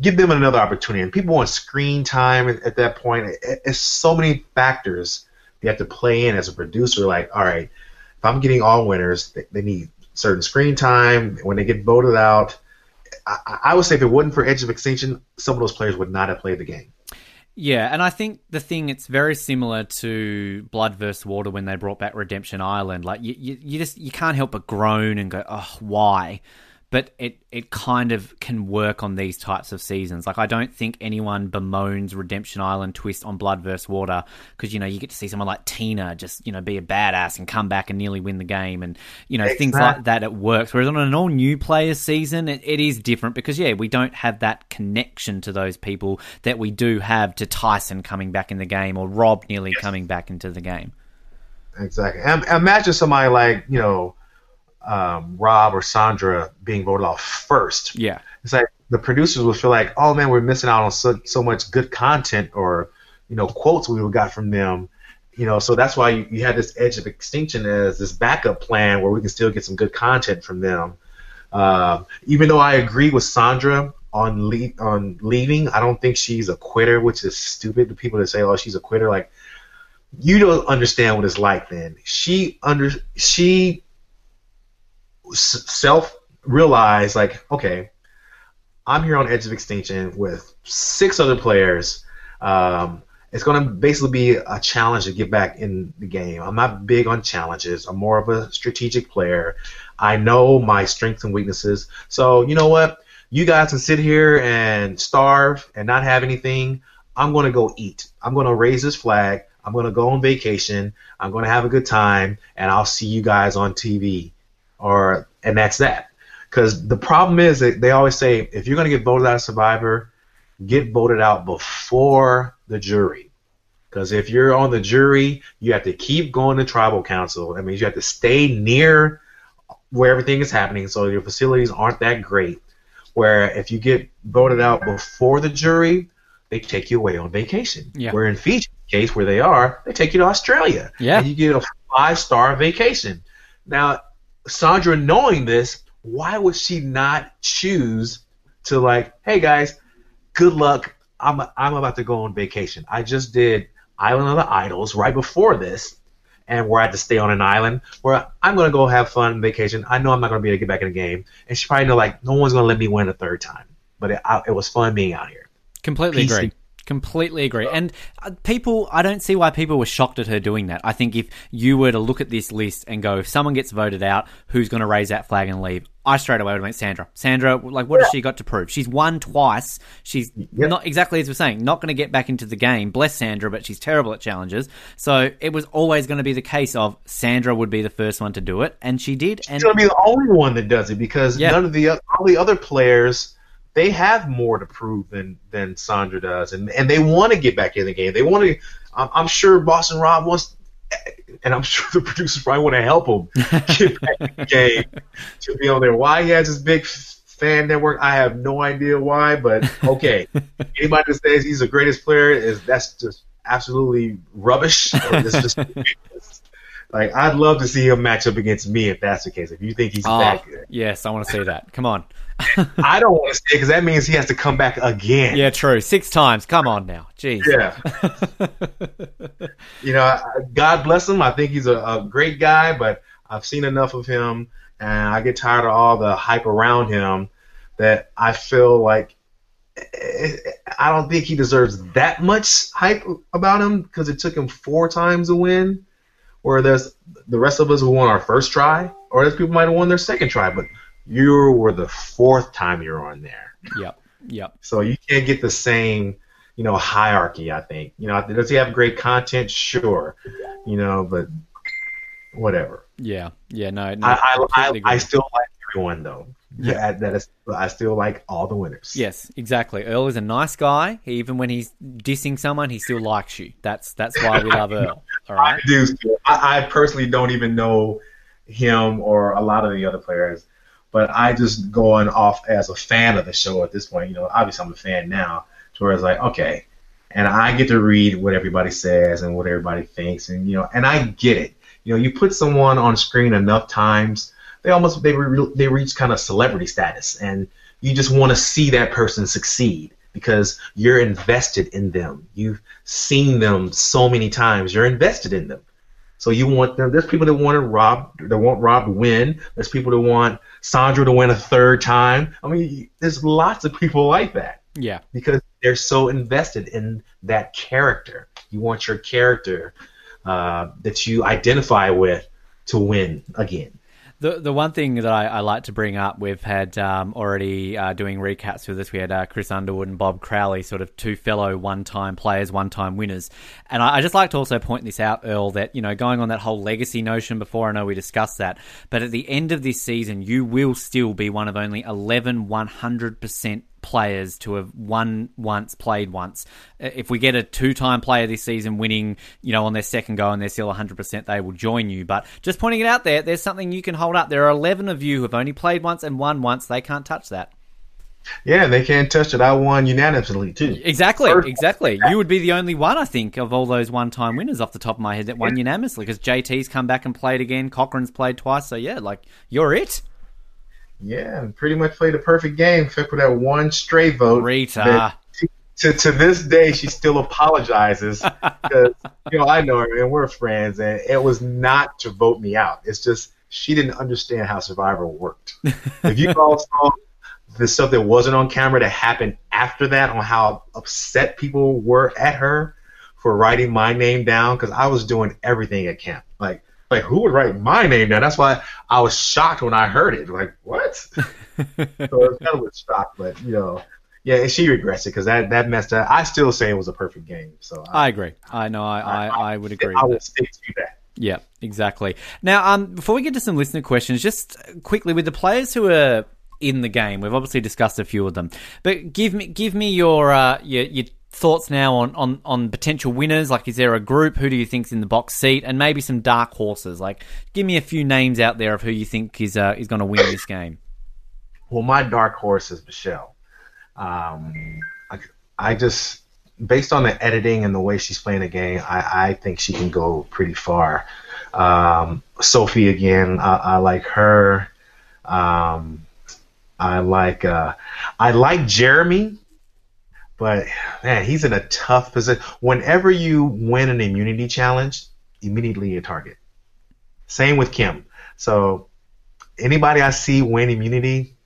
give them another opportunity. And people want screen time at, at that point. It, it's so many factors you have to play in as a producer. Like, all right, if I'm getting all winners, they, they need certain screen time. When they get voted out, I, I would say if it wasn't for Edge of Extinction, some of those players would not have played the game. Yeah, and I think the thing it's very similar to Blood vs Water when they brought back Redemption Island. Like you, you, you just you can't help but groan and go, oh, why? But it it kind of can work on these types of seasons. Like I don't think anyone bemoans Redemption Island twist on Blood vs Water because you know you get to see someone like Tina just you know be a badass and come back and nearly win the game and you know exactly. things like that. It works. Whereas on an all new player season, it, it is different because yeah, we don't have that connection to those people that we do have to Tyson coming back in the game or Rob nearly yes. coming back into the game. Exactly. Imagine somebody like you know um, Rob or Sandra being voted off first. Yeah, it's like the producers will feel like, oh man, we're missing out on so, so much good content or you know quotes we got from them. You know, so that's why you, you had this Edge of Extinction as this backup plan where we can still get some good content from them. Uh, even though I agree with Sandra on le- on leaving, I don't think she's a quitter, which is stupid. The people that say, "Oh, she's a quitter," like you don't understand what it's like. Then she under she self realize like, okay, I'm here on Edge of Extinction with six other players. Um, it's going to basically be a challenge to get back in the game. I'm not big on challenges. I'm more of a strategic player. I know my strengths and weaknesses. So, you know what? You guys can sit here and starve and not have anything. I'm going to go eat. I'm going to raise this flag. I'm going to go on vacation. I'm going to have a good time, and I'll see you guys on TV. Or and that's that. Because the problem is that they always say if you're going to get voted out of Survivor, get voted out before the jury. Because if you're on the jury, you have to keep going to tribal council. That means you have to stay near where everything is happening, so your facilities aren't that great. Where if you get voted out before the jury, they take you away on vacation. Yeah. Where in Fiji's case, where they are, they take you to Australia. Yeah. And you get a five star vacation. Now, Sandra, knowing this, why would she not choose to like, hey guys, good luck. I'm I'm about to go on vacation. I just did Island of the Idols right before this, and where I had to stay on an island where I'm gonna go have fun vacation. I know I'm not gonna be able to get back in the game, and she probably know like no one's gonna let me win a third time. But it, I, it was fun being out here. Completely PC. agree. Completely agree. And uh, people, I don't see why people were shocked at her doing that. I think if you were to look at this list and go, if someone gets voted out, who's going to raise that flag and leave? I straight away would make Sandra. Sandra, like, what has she got to prove? She's won twice. She's Yep. not exactly as we're saying, not going to get back into the game. Bless Sandra, but she's terrible at challenges. So it was always going to be the case of Sandra would be the first one to do it, and she did. And She's gonna be the only one that does it because Yeah. none of the all the other players they have more to prove than than Sandra does, and and they want to get back in the game. They want to. I'm, I'm sure Boston Rob wants, and I'm sure the producers probably want to help him get back in the game to be on there. Why he has this big fan network, I have no idea why, but okay. Anybody that says he's the greatest player is that's just absolutely rubbish. Just. Like I'd love to see him match up against me if that's the case. If you think he's Oh, that good, yes, I want to see that. Come on. I don't want to say because that means he has to come back again. Yeah, true. Six times. Come on now. Jeez. Yeah. you know, God bless him. I think he's a, a great guy, but I've seen enough of him, and I get tired of all the hype around him that I feel like eh, I don't think he deserves that much hype about him because it took him four times to win. Where there's the rest of us who won our first try, or there's people might have won their second try, but you were the fourth time you're on there. Yep. Yep. So you can't get the same, you know, hierarchy. I think. You know, does he have great content? Sure. You know, but whatever. Yeah. Yeah. No. no I I, I, I still like everyone though. Yeah, that is. I still like all the winners. Yes, exactly. Earl is a nice guy. He, even when he's dissing someone, he still likes you. That's that's why we love Earl. All I do. I, I personally don't even know him or a lot of the other players, but I just going off as a fan of the show at this point. You know, obviously I'm a fan now, to where it's like okay, and I get to read what everybody says and what everybody thinks, and you know, and I get it. You know, you put someone on screen enough times, they almost they re- they reach kind of celebrity status, and you just want to see that person succeed because you're invested in them. You've seen them so many times. You're invested in them. So you want them. There's people that want to Rob, that want Rob to win. There's people that want Sandra to win a third time. I mean, there's lots of people like that Yeah. because they're so invested in that character. You want your character uh, that you identify with to win again. The the one thing that I, I like to bring up, we've had um, already uh, doing recaps with this. We had uh, Chris Underwood and Bob Crowley, sort of two fellow one time players, one time winners. And I, I just like to also point this out, Earl, that you know going on that whole legacy notion before. I know we discussed that, but at the end of this season, you will still be one of only 11 100 percent players to have won once, played once. Uh, If we get a two-time player this season winning, you know, on their second go and they're still 100%, they will join you. But just pointing it out there, there's something you can hold up. There are 11 of you who have only played once and won once. They can't touch that. Yeah, they can't touch it. I won unanimously too. Exactly, First- exactly. You would be the only one, I think, of all those one-time winners off the top of my head that won unanimously because JT's come back and played again. Cochran's played twice. So yeah, like you're it. Yeah, pretty much played a perfect game, except for that one stray vote. Rita. that- uh-huh. To, to this day, she still apologizes because you know I know her and we're friends, and it was not to vote me out. It's just she didn't understand how Survivor worked. if you all saw the stuff that wasn't on camera that happened after that on how upset people were at her for writing my name down because I was doing everything at camp. Like, like who would write my name down? That's why I was shocked when I heard it. Like, what? so it was kind of was shocked, but you know, yeah, and she regrets it because that that messed up. I still say it was a perfect game. So I agree. I know. I, I, I would agree. I that. stick to that. Yeah, exactly. Now, um, before we get to some listener questions, just quickly with the players who are in the game, we've obviously discussed a few of them, but give me give me your uh, your, your thoughts now on, on on potential winners. Like, is there a group? Who do you think's in the box seat? And maybe some dark horses. Like, give me a few names out there of who you think is uh, is going to win this game. Well, my dark horse is Michelle. Um, I, I just, based on the editing and the way she's playing the game, I, I think she can go pretty far. Um, Sophie again, I, I like her. Um, I like, uh, I like Jeremy, but man, he's in a tough position. Whenever you win an immunity challenge, immediately a target. Same with Kim. So anybody I see win immunity,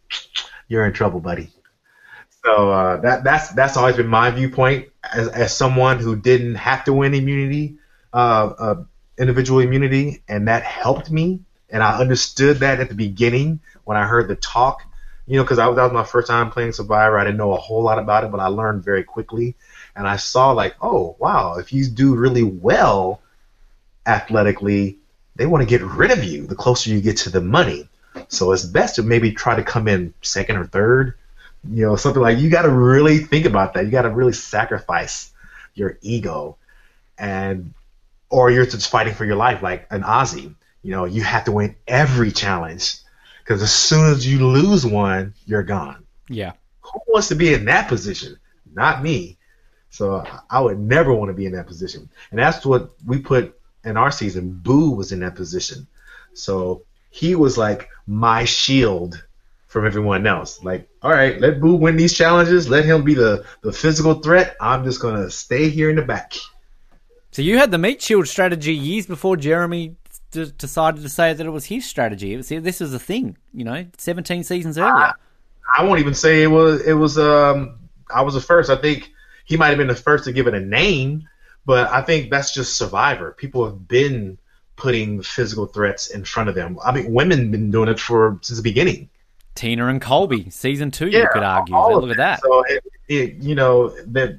you're in trouble, buddy. So uh, that that's that's always been my viewpoint as as someone who didn't have to win immunity, uh, uh, individual immunity, and that helped me. And I understood that at the beginning when I heard the talk, you know, because that was my first time playing Survivor. I didn't know a whole lot about it, but I learned very quickly, and I saw like, oh wow, if you do really well athletically, they want to get rid of you the closer you get to the money. So it's best to maybe try to come in second or third, you know, something like you got to really think about that. You got to really sacrifice your ego, and or you're just fighting for your life like an Aussie. You know, you have to win every challenge because as soon as you lose one, you're gone. Yeah. Who wants to be in that position? Not me. So I would never want to be in that position. And that's what we put in our season. Boo was in that position. So he was like my shield from everyone else. Like, all right, let Boo win these challenges. Let him be the, the physical threat. I'm just going to stay here in the back. So you had the meat shield strategy years before Jeremy decided to say that it was his strategy. It was, this was a thing, you know, 17 seasons earlier. I won't even say it was it was um I was the first. I think he might have been the first to give it a name, but I think that's just Survivor. People have been putting physical threats in front of them. I mean, women been doing it for since the beginning. Tina and Colby, season two, you could argue. Look at that. So it, it you know that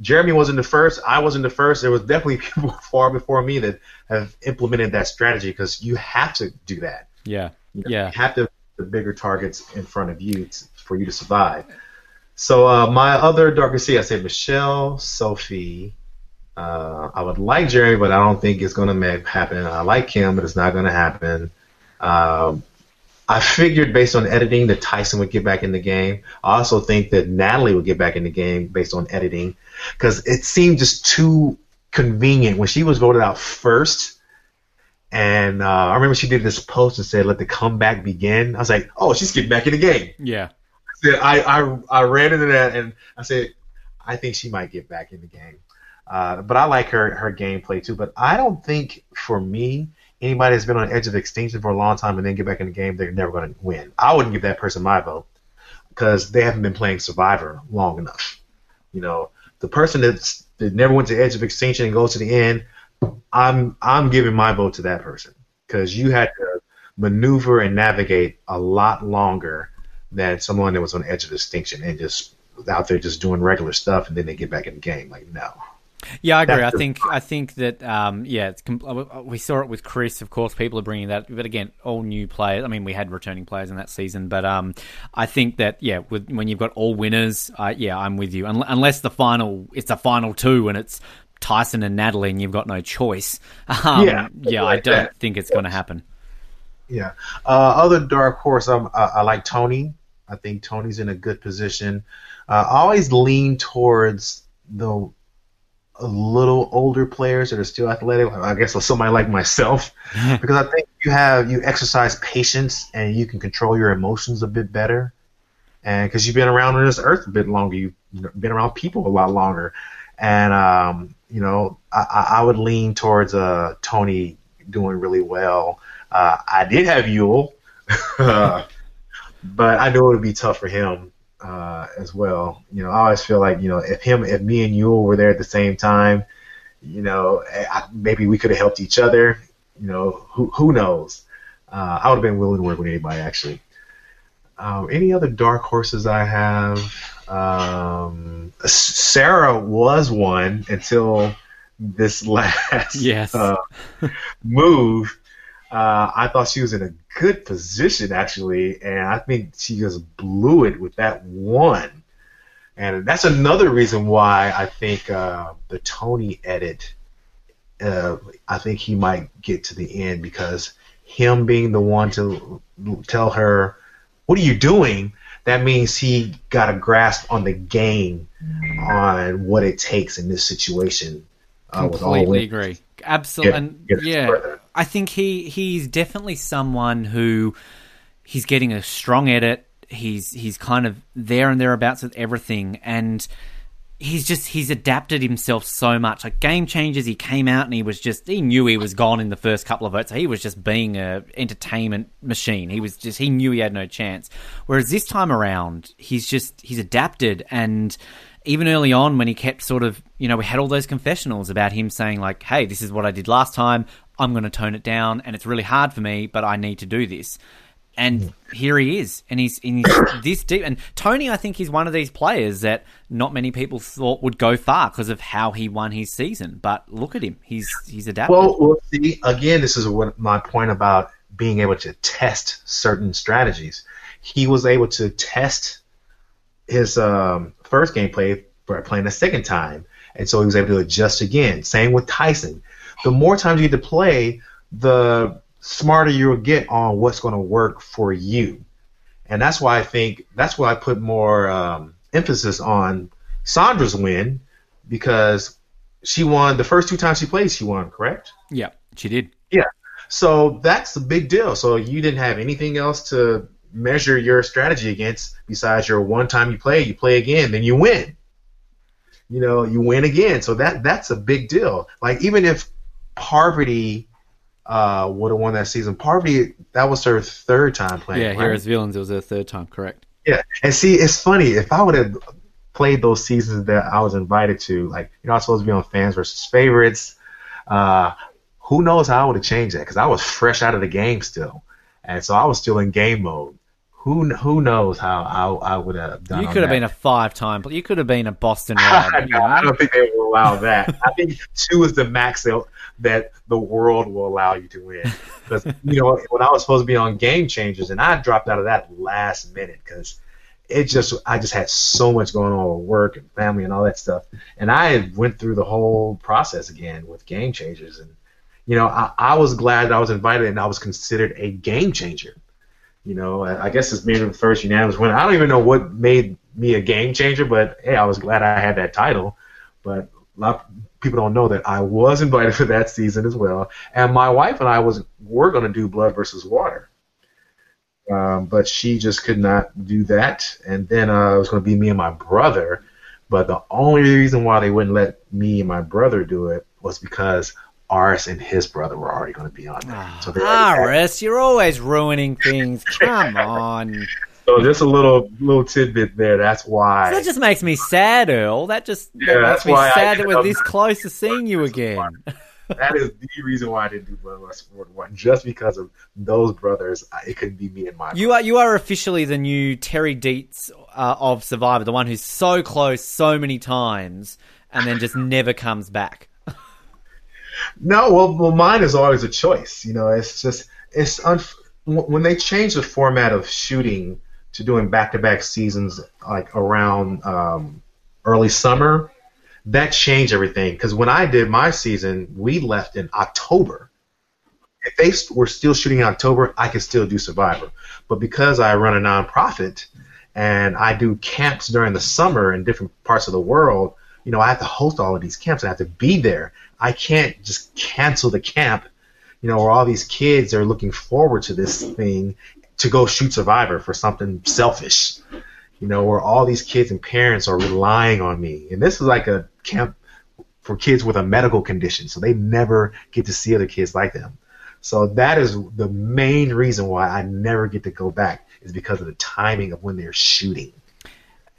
Jeremy wasn't the first. I wasn't the first. There was definitely people far before me that have implemented that strategy because you have to do that. yeah. You know, Yeah. You have to the bigger targets in front of you t- for you to survive. So uh, my other darker sea, I say Michelle, Sophie. Uh, I would like Jeremy, but I don't think it's going to happen. I like Kim, but it's not going to happen. Um, I figured based on editing that Tyson would get back in the game. I also think that Natalie would get back in the game based on editing because it seemed just too convenient when she was voted out first. And uh, I remember she did this post and said, "Let the comeback begin." I was like, "Oh, she's getting back in the game." Yeah. said- I, I I ran into that and I said I think she might get back in the game. Uh, but I like her her gameplay too. But I don't think for me anybody that's been on the edge of extinction for a long time and then get back in the game they're never going to win. I wouldn't give that person my vote because they haven't been playing Survivor long enough. You know, the person that's that never went to the edge of extinction and goes to the end, I'm I'm giving my vote to that person because you had to maneuver and navigate a lot longer than someone that was on the edge of extinction and just out there just doing regular stuff and then they get back in the game. Like no, Yeah, I agree. I think I think that um, yeah, it's com- uh, we saw it with Chris. Of course, people are bringing that, but again, all new players. I mean, we had returning players in that season, but um, I think that yeah, with, when you've got all winners, uh, yeah, I'm with you. Un- unless the final, it's a final two, and it's Tyson and Natalie, and you've got no choice. Um, Yeah, yeah, I don't that. think it's going to happen. Yeah. Uh, other dark horse, I, I like Tony. I think Tony's in a good position. Uh, I always lean towards the a little older players that are still athletic. I guess somebody like myself, because I think you have you exercise patience and you can control your emotions a bit better, and because you've been around on this earth a bit longer, you've been around people a lot longer, and um, you know I, I would lean towards uh, Tony doing really well. Uh, I did have Yul, but I knew it would be tough for him uh, as well. You know, I always feel like you know if him, if me and Yul were there at the same time, you know, I, maybe we could have helped each other. You know, who who knows? Uh, I would have been willing to work with anybody actually. Um, any other dark horses I have? Um, Sarah was one until this last yes. uh, move. Uh, I thought she was in a good position actually, and I think she just blew it with that one. And that's another reason why I think uh, the Tony edit. Uh, I think he might get to the end because him being the one to tell her, "What are you doing?" That means he got a grasp on the game, on what it takes in this situation. Uh, Completely agree. Absolutely, yeah, I think he he's definitely someone who he's getting a strong edit. He's he's kind of there and thereabouts with everything, and he's just he's adapted himself so much. Like game changers, he came out and he was just he knew he was gone in the first couple of votes. So he was just being a entertainment machine. He was just he knew he had no chance. Whereas this time around, he's just he's adapted and even early on when he kept sort of, you know, we had all those confessionals about him saying like, "Hey, this is what I did last time. I'm going to tone it down, and it's really hard for me, but I need to do this." And here he is, and he's, in this deep. And Tony, I think, is one of these players that not many people thought would go far because of how he won his season. But look at him; he's he's adapted. Well, well see, again, this is what my point about being able to test certain strategies. He was able to test his um, first gameplay by playing a second time, and so he was able to adjust again. Same with Tyson. The more times you get to play, the smarter you'll get on what's going to work for you, and that's why I think that's why I put more um, emphasis on Sandra's win because she won the first two times she played. She won, correct? Yeah, she did. Yeah. So that's a big deal. So you didn't have anything else to measure your strategy against besides your one time you play, you play again, then you win. You know, you win again. So that that's a big deal. Like even if Parvati uh, would have won that season, Parvati that was her third time playing. Yeah, right? Heroes Villains, it was her third time, correct. Yeah, and see, it's funny if I would have played those seasons that I was invited to, like you're not supposed to be on fans versus favorites. Uh, who knows how I would have changed that? Because I was fresh out of the game still, and so I was still in game mode who who knows how I, I would have done. You could have that. been a five time, but you could have been a Boston Red. no, I don't think they would allow that. I think two is the max that the world will allow you to win. Because you know when I was supposed to be on Game Changers, and I dropped out of that last minute because it just I just had so much going on with work and family and all that stuff, and I went through the whole process again with Game Changers, and you know I, I was glad that I was invited and I was considered a game changer you know, I guess it's being the first unanimous winner. I don't even know what made me a game changer, but hey, I was glad I had that title. But people don't know that I was invited for that season as well. And my wife and I was were going to do Blood versus Water, um, but she just could not do that. And then uh, it was going to be me and my brother. But the only reason why they wouldn't let me and my brother do it was because Aris and his brother were already going to be on there. So Aris, you're always ruining things. Come on. So just a little little tidbit there. That's why. So that just makes me sad, Earl. That just yeah, that makes me sad that we're this close to seeing you again. that is the reason why I didn't do Blood versus Water, just because of those brothers. It couldn't be me and my. You brother. are you are officially the new Terry Deitz uh, of Survivor, the one who's so close so many times and then just never comes back. No, well, well, mine is always a choice. You know, it's just it's unf- when they change the format of shooting to doing back-to-back seasons like around um, early summer. That changed everything because when I did my season, we left in October. If they were still shooting in October, I could still do Survivor. But because I run a nonprofit and I do camps during the summer in different parts of the world, you know, I have to host all of these camps. I have to be there. I can't just cancel the camp, you know, where all these kids are looking forward to this thing to go shoot Survivor for something selfish, you know, where all these kids and parents are relying on me. And this is like a camp for kids with a medical condition, so they never get to see other kids like them. So that is the main reason why I never get to go back is because of the timing of when they're shooting.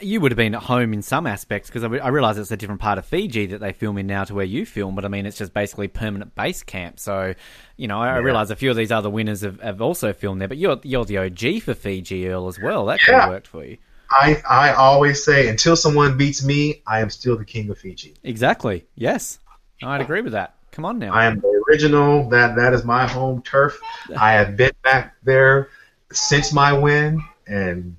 You would have been at home in some aspects because I, I realize it's a different part of Fiji that they film in now to where you film, but I mean it's just basically permanent base camp. So, you know, I, I realize a few of these other winners have, have also filmed there, but you're you're the OG for Fiji Earl as well. That kind of worked for you. I I always say until someone beats me, I am still the king of Fiji. Exactly. Yes, I'd agree with that. Come on now. I am the original. That that is my home turf. I have been back there since my win, and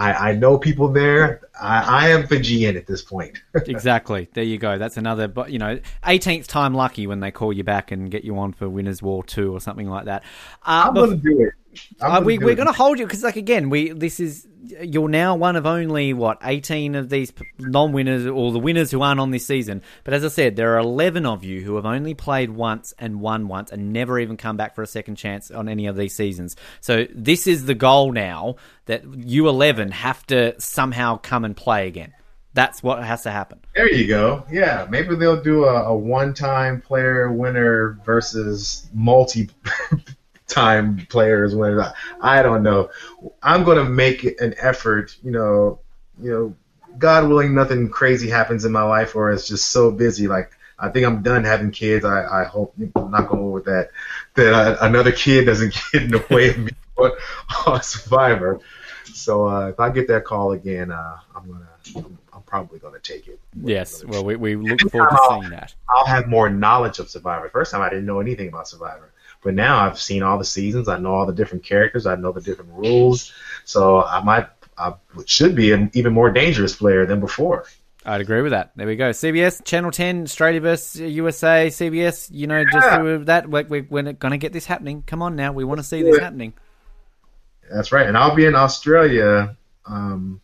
I, I know people there. I, I am Fijian at this point. exactly. There you go. That's another, but you know, 18th time lucky when they call you back and get you on for Winners War Two or something like that. Uh, I'm gonna do it. Uh, we, we're going to hold you because, like, again, we this is you're now one of only what 18 of these non-winners or the winners who aren't on this season. But as I said, there are 11 of you who have only played once and won once and never even come back for a second chance on any of these seasons. So this is the goal now that you 11 have to somehow come and play again. That's what has to happen. There you go. Yeah, maybe they'll do a, a one-time player winner versus multi time players when I don't know. I'm going to make an effort, you know, you know, God willing, nothing crazy happens in my life or it's just so busy. Like I think I'm done having kids. I, I hope I'm not going over with that. That uh, another kid doesn't get in the way of me on Survivor. So uh, if I get that call again, uh, I'm gonna. I'm, I'm probably going to take it. Yes, well, we, we look forward to seeing that. I'll have more knowledge of Survivor. First time I didn't know anything about Survivor. But now I've seen all the seasons. I know all the different characters. I know the different rules. So I might, I should be an even more dangerous player than before. I'd agree with that. There we go. CBS, Channel 10, Australia vs. USA, CBS, you know, just yeah. that. We're, we're going to get this happening. Come on now. We want to see this happening. That's right. And I'll be in Australia um,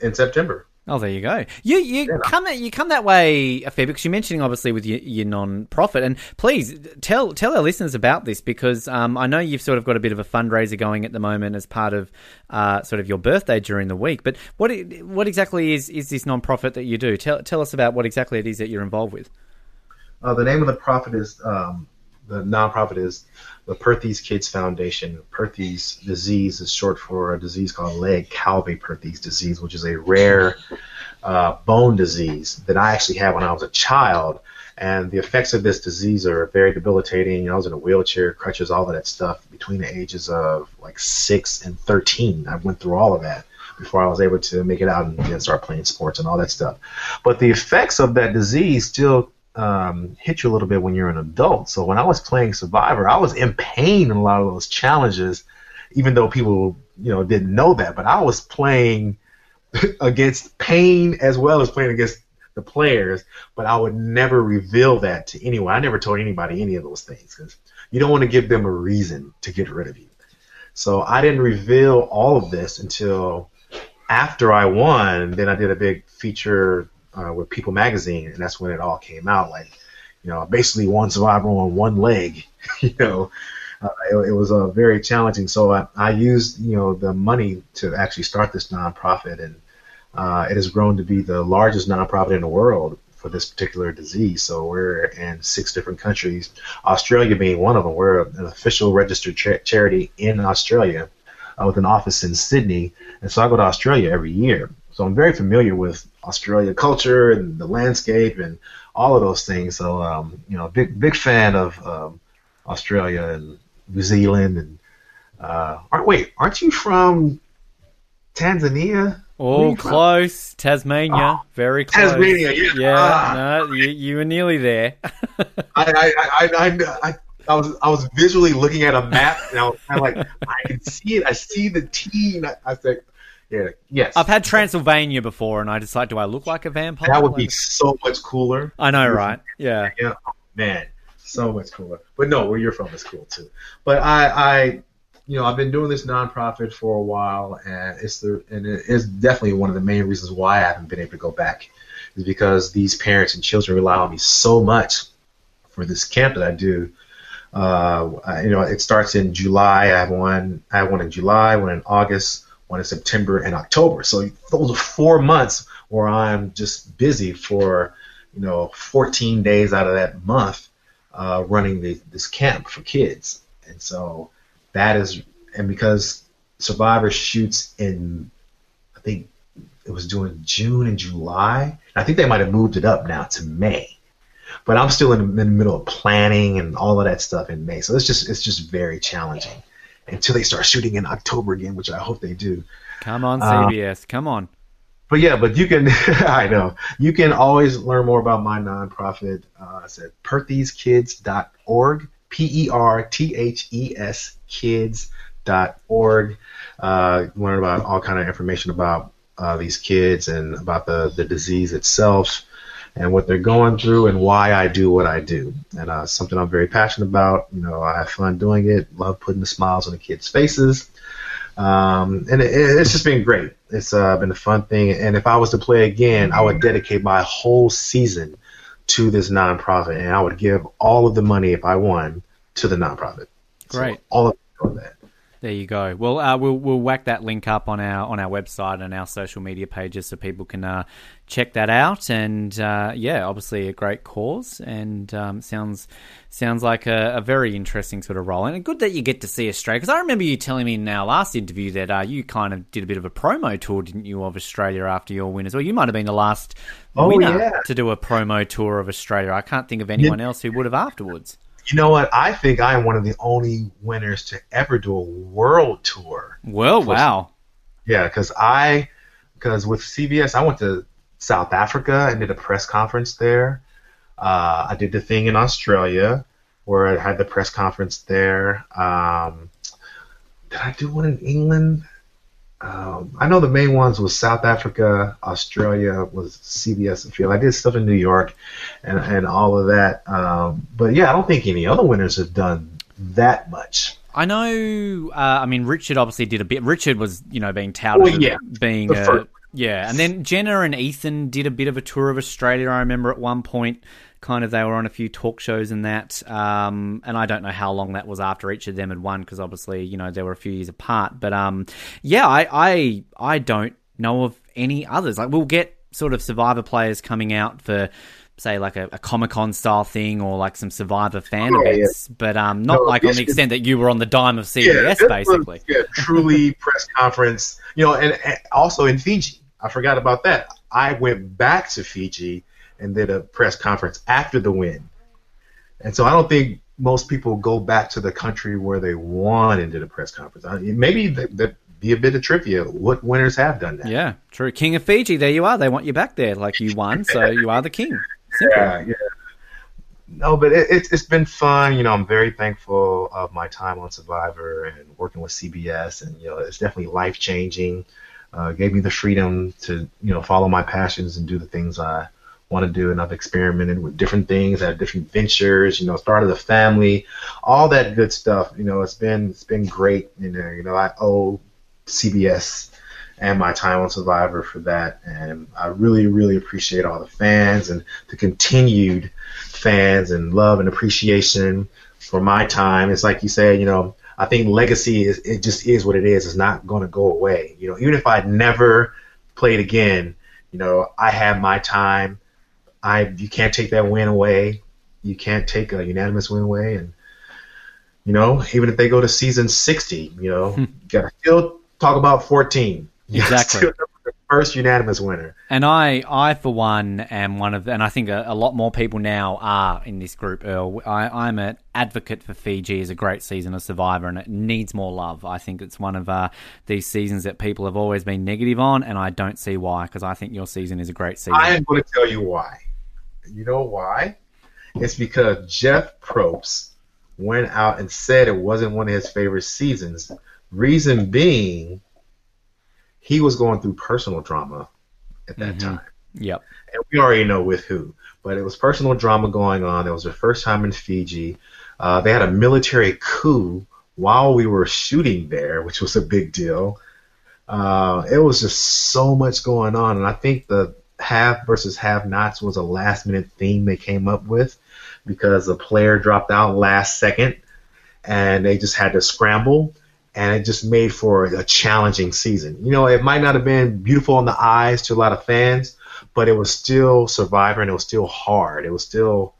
in September. Oh, there you go. You you yeah. come you come that way a fair because you're mentioning obviously with your, your non-profit, and please tell tell our listeners about this because um, I know you've sort of got a bit of a fundraiser going at the moment as part of uh, sort of your birthday during the week. But what what exactly is is this non-profit that you do? Tell tell us about what exactly it is that you're involved with. Uh, the name of the profit is um, the nonprofit is the Perthes Kids Foundation. Perthes disease is short for a disease called Legg-Calvé-Perthes disease, which is a rare uh, bone disease that I actually had when I was a child. And the effects of this disease are very debilitating. I was in a wheelchair, crutches, all of that stuff between the ages of like six and 13. I went through all of that before I was able to make it out and start playing sports and all that stuff. But the effects of that disease still um, hit you a little bit when you're an adult. So when I was playing Survivor, I was in pain in a lot of those challenges, even though people you know didn't know that. But I was playing against pain as well as playing against the players. But I would never reveal that to anyone. I never told anybody any of those things because you don't want to give them a reason to get rid of you. So I didn't reveal all of this until after I won. Then I did a big feature uh, with People Magazine, and that's when it all came out. Like, you know, basically one survivor on one leg. you know, uh, it, it, was uh, very challenging. So I, I used you know the money to actually start this nonprofit, and uh, it has grown to be the largest nonprofit in the world for this particular disease. So we're in six different countries, Australia being one of them. We're an official registered cha- charity in Australia uh, with an office in Sydney, and so I go to Australia every year. So I'm very familiar with Australia culture and the landscape and all of those things. So um, you know, big big fan of um, Australia and New Zealand and uh, aren't wait, aren't you from Tanzania? Oh, close. From? Tasmania, oh, very close. Tasmania, yeah. Yeah, ah. no, you, you were nearly there. I, I, I, I, I, I was I was visually looking at a map and I was kind of like I can see it. I see the T. And I, I said, yeah, yes. I've had Transylvania before, and I decide, do I look like a vampire? That would be so much cooler. I know, right? Yeah. Yeah, man, so much cooler. But no, where you're from is cool too. But I, I, you know, I've been doing this nonprofit for a while, and it's the and it is definitely one of the main reasons why I haven't been able to go back is because these parents and children rely on me so much for this camp that I do. Uh, I, you know, it starts in July. I have one. I have one in July, one in August, one in September, and October. So those are four months where I'm just busy for you know 14 days out of that month uh, running the, this camp for kids. And so that is, and because Survivor shoots in, I think it was doing June and July. I think they might have moved it up now to May. But I'm still in the, in the middle of planning and all of that stuff in May. So it's just it's just very challenging until they start shooting in October again, which I hope they do. Come on, CBS. Uh, Come on. But yeah, but you can, I know, you can always learn more about my nonprofit. Uh, it's at pertheskids.org, P E R T H E S kids.org. Uh, learn about all kind of information about uh, these kids and about the, the disease itself and what they're going through and why I do what I do. And uh, something I'm very passionate about. You know, I have fun doing it. Love putting the smiles on the kids' faces. Um, and it, it's just been great. It's uh, been a fun thing. And if I was to play again, I would dedicate my whole season to this nonprofit, and I would give all of the money if I won to the nonprofit. Great. So all of that. There you go. Well, uh, we'll we'll whack that link up on our on our website and our social media pages so people can uh, check that out. And uh, yeah, obviously a great cause, and um, sounds sounds like a, a, very interesting sort of role. And good that you get to see Australia because I remember you telling me in our last interview that uh, you kind of did a bit of a promo tour, didn't you, of Australia after your win as well? You might have been the last oh, winner yeah. to do a promo tour of Australia. I can't think of anyone yeah. else who would have afterwards. You know what? I think I am one of the only winners to ever do a world tour. Well, wow. Yeah, because I, because with CBS, I went to South Africa and did a press conference there. Uh, I did the thing in Australia where I had the press conference there. Um, did I do one in England? Um, I know the main ones was South Africa, Australia was CBS and Field. I did stuff in New York, and and all of that. Um, but yeah, I don't think any other winners have done that much. I know. Uh, I mean, Richard obviously did a bit. Richard was, you know, being touted well, yeah, being a, yeah, and then Jenna and Ethan did a bit of a tour of Australia. I remember at one point kind of they were on a few talk shows and that. Um, and I don't know how long that was after each of them had won because obviously you know they were a few years apart. But um, yeah, I, I I don't know of any others. Like we'll get sort of Survivor players coming out for say like a, a Comic Con style thing or like some Survivor fan oh, events, yeah. but um, not no, like on the extent that you were on the dime of CBS, yeah, basically. Was, yeah, truly press conference. You know, and, and, also in Fiji, I forgot about that. I went back to Fiji and did a press conference after the win. And so I don't think most people go back to the country where they won and did a press conference. Maybe that be a bit of trivia. What winners have done that? Yeah, true. King of Fiji, there you are. They want you back there, like you won, so you are the king. Simple. Yeah, yeah. No, but it, it's it's been fun. You know, I'm very thankful of my time on Survivor and working with CBS, and you know, it's definitely life changing. Uh, gave me the freedom to you know follow my passions and do the things I want to do, and I've experimented with different things, had different ventures, you know, started a family, all that good stuff. You know, it's been it's been great. You know, you know, I owe CBS and my time on Survivor for that, and I really, really appreciate all the fans and the continued fans and love and appreciation for my time. It's like you said, you know, I think legacy is it just is what it is. It's not going to go away. You know, even if I never played again, you know, I had my time I you can't take that win away. You can't take a unanimous win away, and you know even if they go to season sixty, you know, hmm. you gotta still talk about fourteen. You exactly. the first unanimous winner. And I, I for one, am one of, and I think a, a lot more people now are in this group. Earl, I, am an advocate for Fiji as a great season of Survivor, and it needs more love. I think it's one of uh, these seasons that people have always been negative on, and I don't see why because I think your season is a great season. I am going to tell you why. You know why? It's because Jeff Probst went out and said it wasn't one of his favorite seasons. Reason being, he was going through personal drama at that mm-hmm. time. Yep. And we already know with who, but it was personal drama going on. It was their first time in Fiji. Uh, they had a military coup while we were shooting there, which was a big deal. Uh, it was just so much going on, and I think the have versus have nots was a last minute theme they came up with because a player dropped out last second and they just had to scramble and it just made for a challenging season. You know, it might not have been beautiful in the eyes to a lot of fans, but it was still Survivor and it was still hard. It was still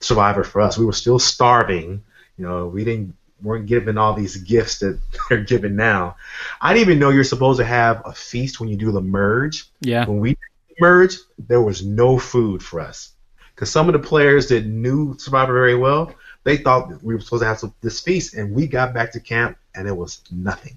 Survivor for us. We were still starving. You know, we didn't weren't given all these gifts that they're given now. I didn't even know you're supposed to have a feast when you do the merge. Yeah. When we merge, there was no food for us because some of the players that knew Survivor very well, they thought we were supposed to have some, this feast, and we got back to camp and it was nothing.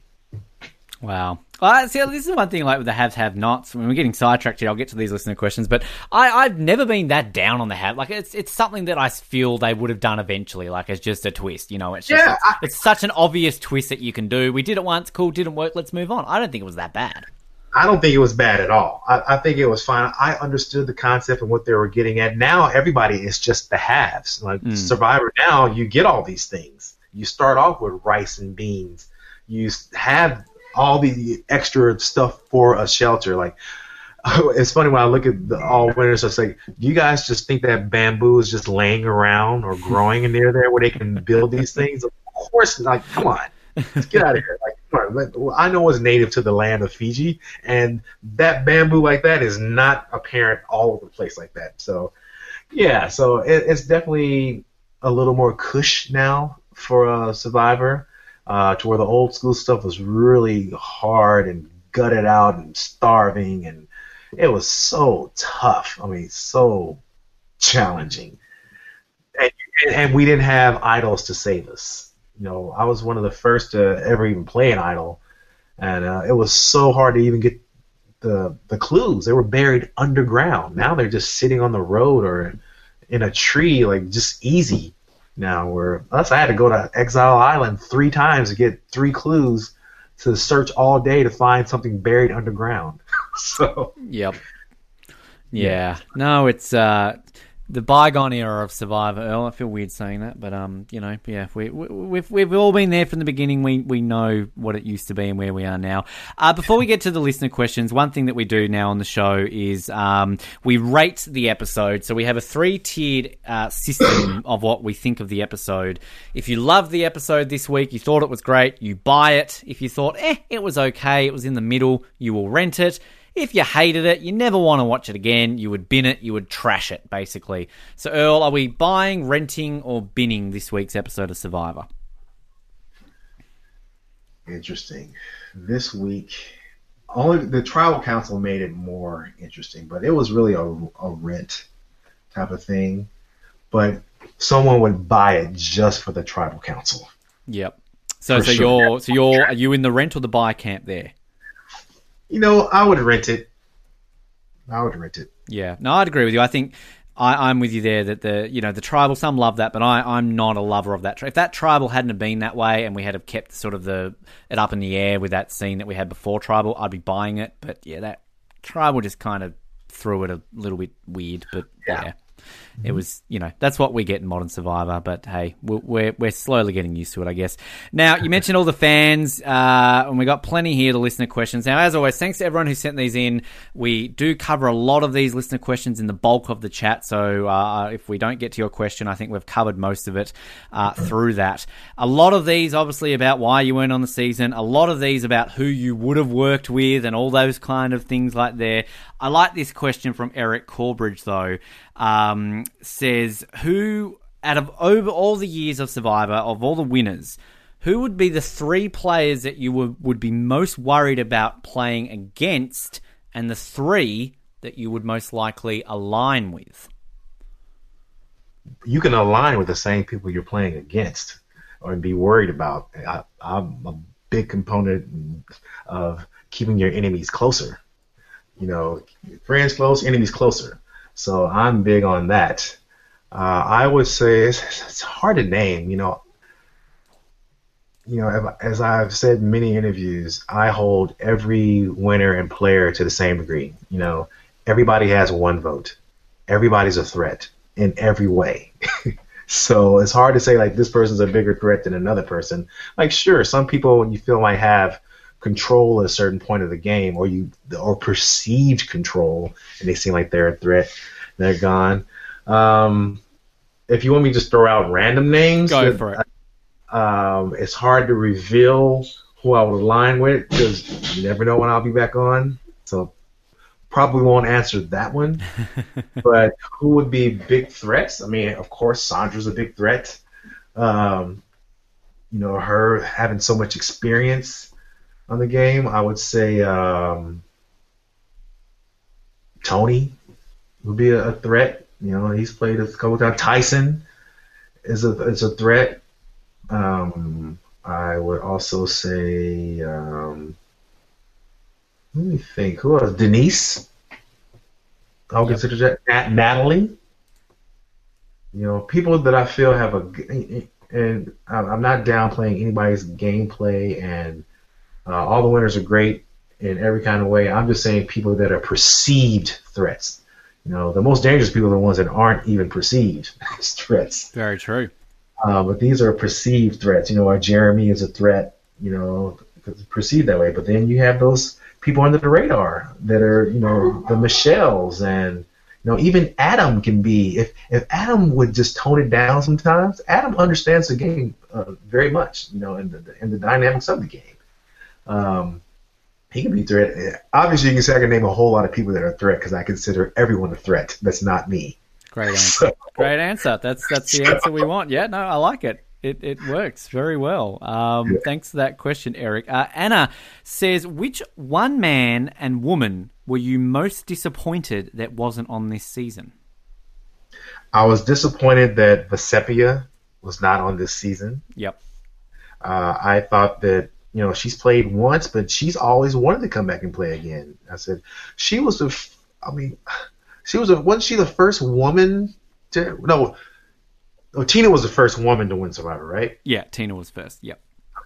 Wow. Well, see, this is one thing like with the haves have nots. When we're getting sidetracked here, I'll get to these listener questions, but I, I've never been that down on the have. Like it's it's something that I feel they would have done eventually, like as just a twist. You know, it's just Yeah, it's, I- it's such an obvious twist that you can do. We did it once, cool, didn't work, let's move on. I don't think it was that bad. I don't think it was bad at all. I, I think it was fine. I understood the concept and what they were getting at. Now everybody is just the halves. Like hmm. Survivor now, you get all these things. You start off with rice and beans. You have all the extra stuff for a shelter. Like it's funny when I look at the all winners. It's like, do you guys just think that bamboo is just laying around or growing near there where they can build these things? Of course, like come on. Let's get out of here. Like, on, I know it's native to the land of Fiji, and that bamboo like that is not apparent all over the place like that. So, yeah, so it, it's definitely a little more cush now for a Survivor, uh, to where the old school stuff was really hard and gutted out and starving, and it was so tough. I mean, so challenging, and, and we didn't have idols to save us you know, I was one of the first to ever even play an idol, and uh, it was so hard to even get the the clues. They were buried underground. Now they're just sitting on the road or in a tree, like just easy. Now, where us, I had to go to Exile Island three times to get three clues to search all day to find something buried underground. so Yep. Yeah. No, it's uh, the bygone era of Survivor. Earl, I feel weird saying that, but um, you know, yeah, we, we, we've we've all been there from the beginning. We we know what it used to be and where we are now. Uh, before we get to the listener questions, one thing that we do now on the show is um, we rate the episode. So we have a three tiered uh, system of what we think of the episode. If you love the episode this week, you thought it was great, you buy it. If you thought, eh, it was okay, it was in the middle, you will rent it. If you hated it, you never want to watch it again, you would bin it, you would trash it, basically. So, Earl, are we buying, renting, or binning this week's episode of Survivor? interesting. This week, only the tribal council made it more interesting, but it was really a, a rent type of thing. But someone would buy it just for the tribal council. Yep. So, For so sure. you're, so you're, are you in the rent or the buy camp there? You know, I would rent it. I would rent it. Yeah, no, I'd agree with you. I think I, I'm with you there that the you know the tribal some love that, but I, I'm not a lover of that. If that tribal hadn't have been that way, and we had have kept sort of the it up in the air with that scene that we had before tribal, I'd be buying it. But yeah, that tribal just kind of threw it a little bit weird. But yeah. Yeah. It was, you know, that's what we get in Modern Survivor. But hey, we're we're, we're slowly getting used to it, I guess. Now you mentioned all the fans, uh, and we got plenty here to listener questions. Now, as always, thanks to everyone who sent these in. We do cover a lot of these listener questions in the bulk of the chat. So uh, if we don't get to your question, I think we've covered most of it uh, through that. A lot of these, obviously, about why you weren't on the season. A lot of these about who you would have worked with, and all those kind of things like there. I like this question from Eric Corbridge though. Um, says who out of over all the years of Survivor of all the winners, who would be the three players that you would, would be most worried about playing against, and the three that you would most likely align with? You can align with the same people you're playing against, or be worried about. I, I'm a big component of keeping your enemies closer. You know, friends close, enemies closer. So I'm big on that. Uh, I would say it's, it's hard to name. You know, you know, as I've said in many interviews, I hold every winner and player to the same degree. You know, everybody has one vote. Everybody's a threat in every way. so it's hard to say like this person's a bigger threat than another person. Like sure, some people you feel might have control at a certain point of the game, or you or perceived control, and they seem like they're a threat. They're gone. Um, if you want me to just throw out random names, Go for it. Um, it's hard to reveal who I would align with because you never know when I'll be back on. So probably won't answer that one. but who would be big threats? I mean, of course, Sandra's a big threat. Um, you know, her having so much experience on the game, I would say um, Tony would be a, a threat. You know, he's played a couple times. Tyson is a is a threat. Um, I would also say, um, let me think, who else? Denise. I'll Yep. consider that. Nat- Natalie. You know, people that I feel have a, and I'm I'm not downplaying anybody's gameplay, and uh, all the winners are great in every kind of way. I'm just saying people that are perceived threats. You know, the most dangerous people are the ones that aren't even perceived as threats. Very true. Uh, but these are perceived threats. You know, our Jeremy is a threat. You know, perceived that way. But then you have those people under the radar that are, you know, the Michelles and you know even Adam can be. If if Adam would just tone it down sometimes, Adam understands the game uh, very much. You know, and the and the dynamics of the game. Um, he can be a threat. Obviously, you can say I can name a whole lot of people that are a threat because I consider everyone a threat. That's not me. Great answer. Great answer. That's that's the answer we want. Yeah, no, I like it. It it works very well. Um, Yeah. Thanks for that question, Eric. Uh, Anna says, which one man and woman were you most disappointed that wasn't on this season? I was disappointed that Vecepia was not on this season. Yep. Uh, I thought that you know she's played once, but she's always wanted to come back and play again. I said she was the, f- I mean, she was a, wasn't she the first woman to no, no Tina was the first woman to win Survivor, right? Yeah, Tina was first. Yep.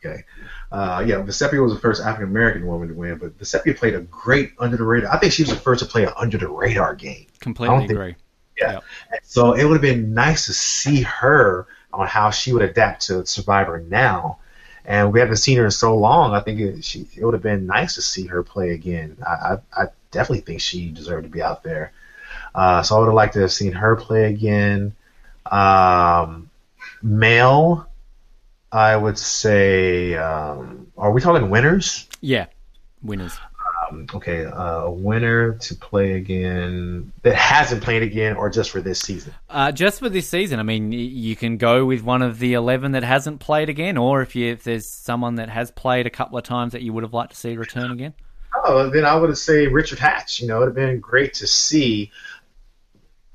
Okay, uh, yeah, Vecepia was the first African American woman to win, but Vecepia played a great under the radar. I think she was the first to play an under the radar game. Completely think- agree. Yeah. Yep. So it would have been nice to see her on how she would adapt to Survivor now. And we haven't seen her in so long. I think it, she, it would have been nice to see her play again. I, I, I definitely think she deserved to be out there. Uh, so I would have liked to have seen her play again. Um, male, I would say, um, are we talking winners? Yeah. Winners. Um, okay, uh, a winner to play again that hasn't played again or just for this season. Uh, just for this season, I mean, you can go with one of the eleven that hasn't played again, or if you if there's someone that has played a couple of times that you would have liked to see return again. Oh, then I would have say Richard Hatch. You know, it would have been great to see.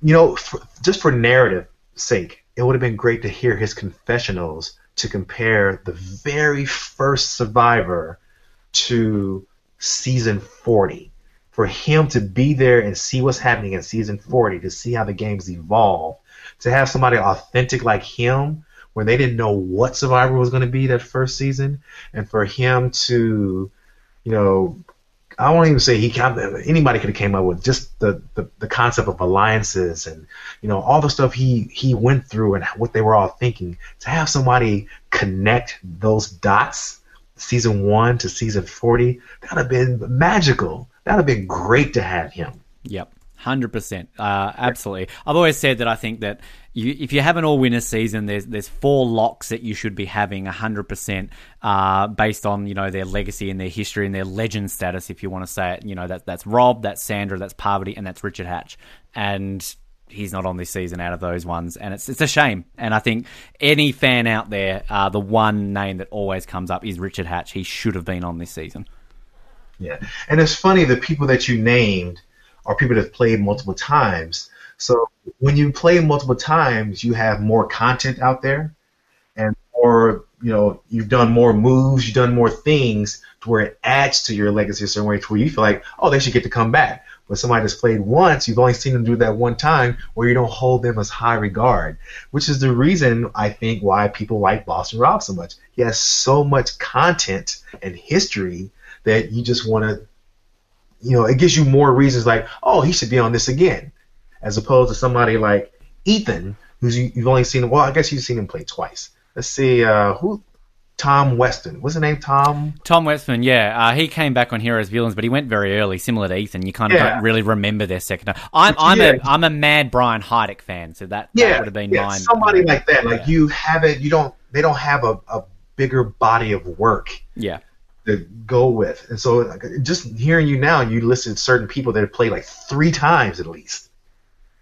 You know, for, just for narrative sake, it would have been great to hear his confessionals to compare the very first Survivor to season 40. For him to be there and see what's happening in season 40, to see how the games evolve, to have somebody authentic like him, where they didn't know what Survivor was going to be that first season, and for him to, you know, I won't even say he anybody could have came up with just the, the, the concept of alliances and you know all the stuff he he went through and what they were all thinking to have somebody connect those dots season one to season 40 that would have been magical that would have been great to have him Yep, hundred percent, uh, absolutely. I've always said that I think that you, if you have an all winner season, there's there's four locks that you should be having hundred percent, uh, based on you know their legacy and their history and their legend status. If you want to say it, you know that that's Rob, that's Sandra, that's Parvati, and that's Richard Hatch, and he's not on this season out of those ones, and it's it's a shame. And I think any fan out there, uh, the one name that always comes up is Richard Hatch. He should have been on this season. Yeah, and it's funny the people that you named are people that played multiple times. So when you play multiple times, you have more content out there, and more you know you've done more moves, you've done more things to where it adds to your legacy a certain way to where you feel like oh they should get to come back. But somebody that's played once, you've only seen them do that one time, where you don't hold them as high regard, which is the reason I think why people like Boston Rob so much. He has so much content and history that you just want to, you know, it gives you more reasons like, oh, he should be on this again, as opposed to somebody like Ethan, who's you, you've only seen. Well, I guess you've seen him play twice. Let's see, uh, who Tom Weston. What's the name? Tom. Tom Westman, yeah, uh, he came back on Heroes Villains, but he went very early, similar to Ethan. You kind of Yeah. don't really remember their second. I'm I'm Yeah. a I'm a mad Brian Heidik fan, so that, that Yeah, would have been yeah, mine. somebody like that. Like you haven't, you don't, they don't have a, a bigger body of work yeah, to go with. And so, like, just hearing you now, you listen to certain people that have played like three times at least.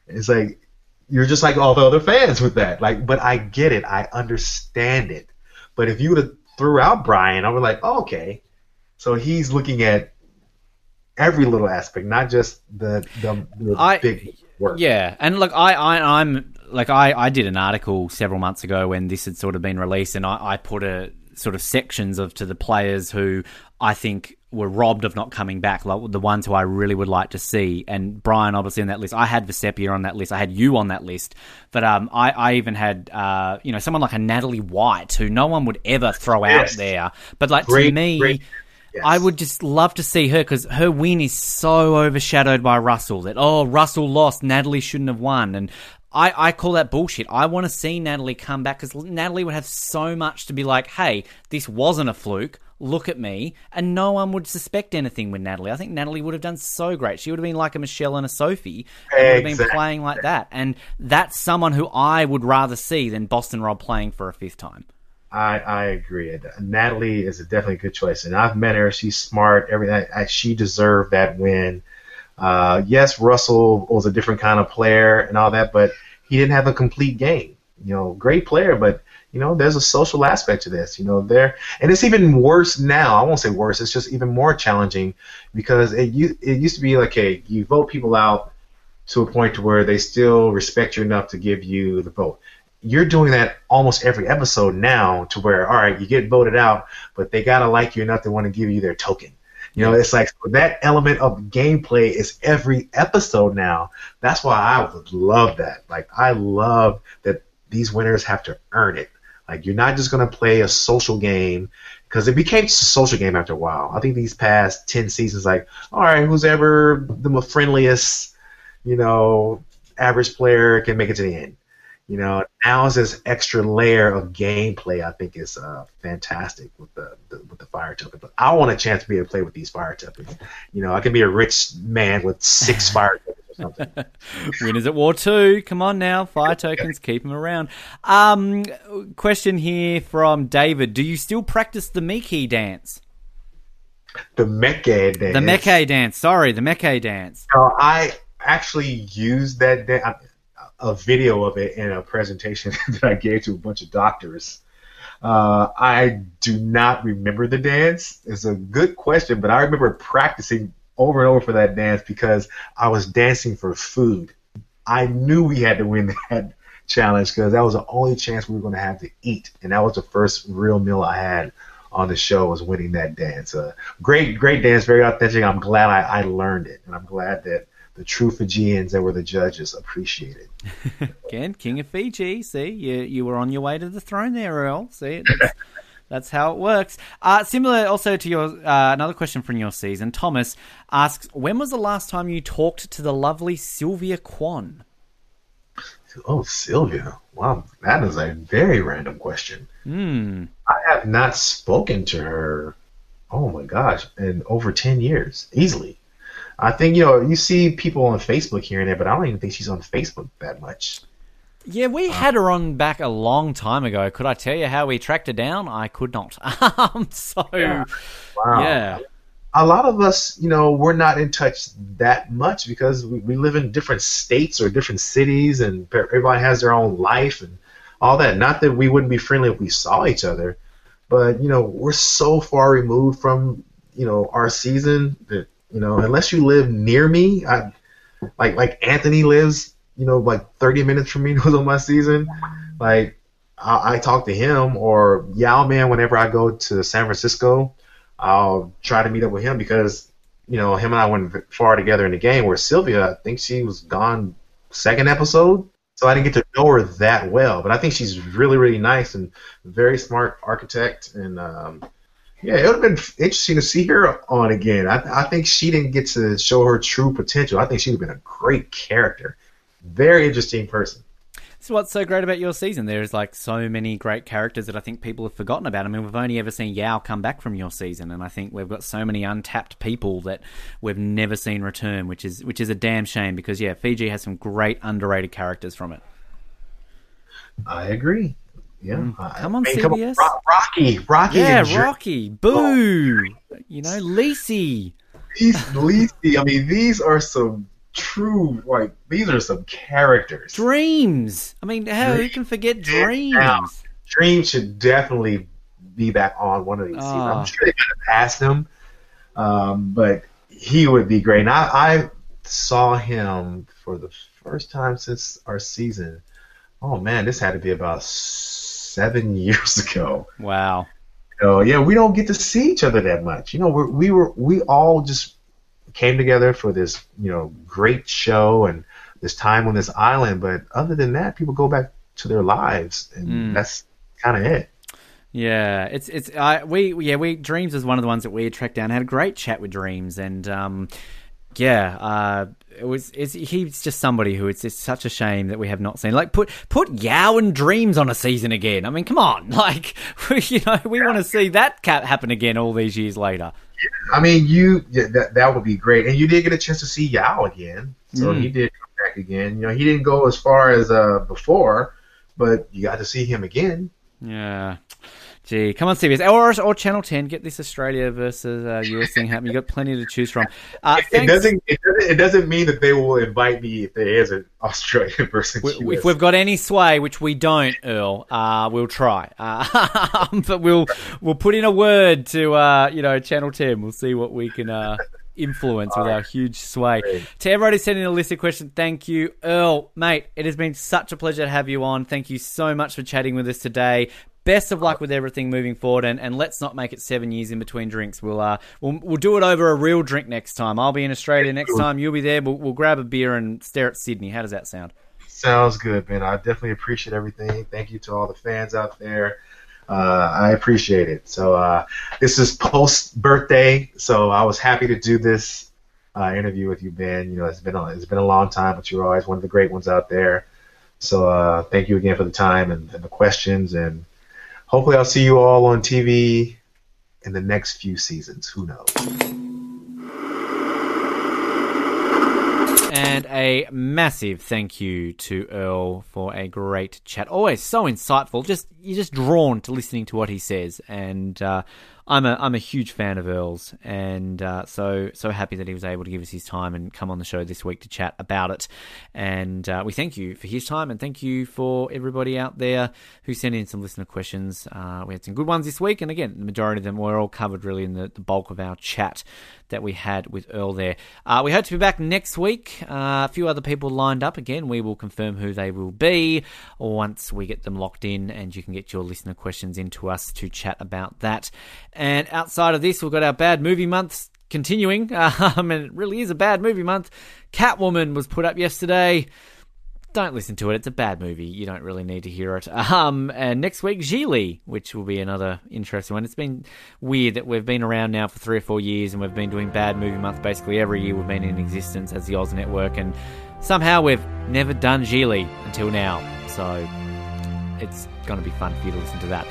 It's like you're just like all the other fans with that. Like, but I get it, I understand it. But if you would have threw out Brian, I was like, oh, okay. So he's looking at every little aspect, not just the the, the I- big work. Yeah, and look, I, I I'm like I, I did an article several months ago when this had sort of been released, and I, I put a sort of sections of to the players who I think were robbed of not coming back, like the ones who I really would like to see. And Brian, obviously, on that list. I had Vecepia on that list. I had you on that list, but um, I, I even had uh, you know, someone like a Natalie White, who no one would ever throw out there. But like to me. great. Yes. I would just love to see her because her win is so overshadowed by Russell that oh Russell lost, Natalie shouldn't have won, and I, I call that bullshit. I want to see Natalie come back because Natalie would have so much to be like, hey, this wasn't a fluke. Look at me, and no one would suspect anything with Natalie. I think Natalie would have done so great. She would have been like a Michelle and a Sophie, and would have been playing like that. And that's someone who I would rather see than Boston Rob playing for a fifth time. I, I agree. Natalie is a definitely a good choice, and I've met her. She's smart. Everything. I, she deserved that win. Uh, yes, Russell was a different kind of player and all that, but he didn't have a complete game. You know, great player, but you know, there's a social aspect to this. You know, there, and it's even worse now. I won't say worse. It's just even more challenging because it it used to be like, hey, you vote people out to a point to where they still respect you enough to give you the vote you're doing that almost every episode now to where all right you get voted out but they gotta like you enough to want to give you their token you know it's like that element of gameplay is every episode now that's why i would love that like i love that these winners have to earn it like you're not just to play a social game because it became a social game after a while. I think these past 10 seasons like all right who's ever the friendliest you know average player can make it to the end you know, now is this extra layer of gameplay. I think is uh, fantastic with the, the with the fire token. But I want a chance to be able to play with these fire tokens. You know, I can be a rich man with six fire tokens or something. Winners at War 2. Come on now. Fire tokens, keep them around. Um, question here from David. Do you still practice the Miki dance? The Mecha dance. The Meke dance. Sorry, the Meke dance. Know, I actually used that da- a video of it in a presentation that I gave to a bunch of doctors. Uh, I do not remember the dance. It's a good question, but I remember practicing over and over for that dance because I was dancing for food. I knew we had to win that challenge because that was the only chance we were going to have to eat, and that was the first real meal I had on the show was winning that dance. Uh, great, great dance, very authentic. I'm glad I, I learned it, and I'm glad that the true Fijians that were the judges appreciated. Again, King of Fiji. See, you you were on your way to the throne there, Earl. See, that's, that's how it works. Uh, similar also to your uh, another question from your season. Thomas asks, when was the last time you talked to the lovely Sylvia Kwan? Oh, Sylvia. Wow, that is a very random question. Hmm. I have not spoken to her, oh my gosh, in over 10 years, easily. I think, you know, you see people on Facebook here and there, but I don't even think she's on Facebook that much. Yeah, we had her on back a long time ago. Could I tell you how we tracked her down? I could not. um, so, yeah. Wow. A lot of us, you know, we're not in touch that much because we, we live in different states or different cities and everybody has their own life and all that. Not that we wouldn't be friendly if we saw each other, but, you know, we're so far removed from, you know, our season that, you know, unless you live near me, I, like, like Anthony lives, you know, like 30 minutes from me who's on my season, like, I, I talk to him or Yao Man whenever I go to San Francisco. I'll try to meet up with him because you know him and I went far together in the game. Where Sylvia, I think she was gone second episode, so I didn't get to know her that well. But I think she's really really nice and very smart architect. And um, yeah, it would have been interesting to see her on again. I, I think she didn't get to show her true potential. I think she'd have been a great character, very interesting person. is what's so great about your season. There's like so many great characters that I think people have forgotten about. I mean, we've only ever seen Yao come back from your season, and I think we've got so many untapped people that we've never seen return, which is which is a damn shame because yeah, Fiji has some great underrated characters from it. I agree. Yeah, Mm. Come on, I mean, CBS. Ro- Rocky, Rocky, Yeah, and Jer- Rocky, Boo, you know, Lacey. These, Lacey, I mean, these are some true, like, these are some characters. Dreamz. I mean, how who Dreamz. can forget. Dreamz? Dream should definitely be back on one of these seasons. Ah. I'm sure they could have passed him, um, but he would be great. And I, I saw him for the first time since our season. Oh man, this had to be about seven years ago. Wow. So yeah, we don't get to see each other that much. You know, we're, we were we all just came together for this you know great show and this time on this island. But other than that, people go back to their lives, and Mm. that's kind of it. Yeah, it's it's I we yeah we Dreamz is one of the ones that we tracked down. Had a great chat with Dreamz, and um, yeah, uh, it was he's just somebody who it's just such a shame that we have not seen. Like put put Yao and Dreamz on a season again. I mean, come on, like you know we want to see that cat happen again all these years later. Yeah, I mean, you yeah, that that would be great, and you did get a chance to see Yao again, so Mm. he did come back again. You know, he didn't go as far as uh, before, but you got to see him again. Yeah. Gee, come on, CBS or or Channel Ten. Get this Australia versus uh, US thing happening. You have got plenty to choose from. Uh, It doesn't, it doesn't. It doesn't mean that they will invite me if there is an Australian versus We- US. If we've got any sway, which we don't, Earl, uh, we'll try. Uh, but we'll we'll put in a word to uh, you know Channel Ten. We'll see what we can uh, influence with our huge sway. Great. To everybody sending a list of questions, thank you, Earl, mate. It has been such a pleasure to have you on. Thank you so much for chatting with us today. Best of luck with everything moving forward, and, and let's not make it seven years in between drinks. We'll uh we'll, we'll do it over a real drink next time. I'll be in Australia next time. You'll be there. We'll, we'll grab a beer and stare at Sydney. How does that sound? Sounds good, man. I definitely appreciate everything. Thank you to all the fans out there. Uh, I appreciate it. So uh, this is post birthday, so I was happy to do this uh, interview with you, Ben. You know, it's been a, it's been a long time, but you're always one of the great ones out there. So uh, thank you again for the time and, and the questions, and hopefully I'll see you all on TV in the next few seasons. Who knows? And a massive thank you to Earl for a great chat. Always so insightful. Just you're just drawn to listening to what he says, and uh, I'm a I'm a huge fan of Earl's, and uh, so so happy that he was able to give us his time and come on the show this week to chat about it. And uh, we thank you for his time, and thank you for everybody out there who sent in some listener questions. Uh, we had some good ones this week, and again, the majority of them were all covered really in the, the bulk of our chat that we had with Earl there. Uh, we hope to be back next week. Uh, a few other people lined up again. We will confirm who they will be once we get them locked in, and you can get your listener questions into us to chat about that. And outside of this, we've got our bad movie months continuing. Um, and it really is a bad movie month. Catwoman was put up yesterday don't listen to it. It's a bad movie. You don't really need to hear it. Um, and next week, Gigli, which will be another interesting one. It's been weird that we've been around now for three or four years and we've been doing bad movie month basically every year we've been in existence as the Oz Network, and somehow we've never done Gigli until now. So it's going to be fun for you to listen to that.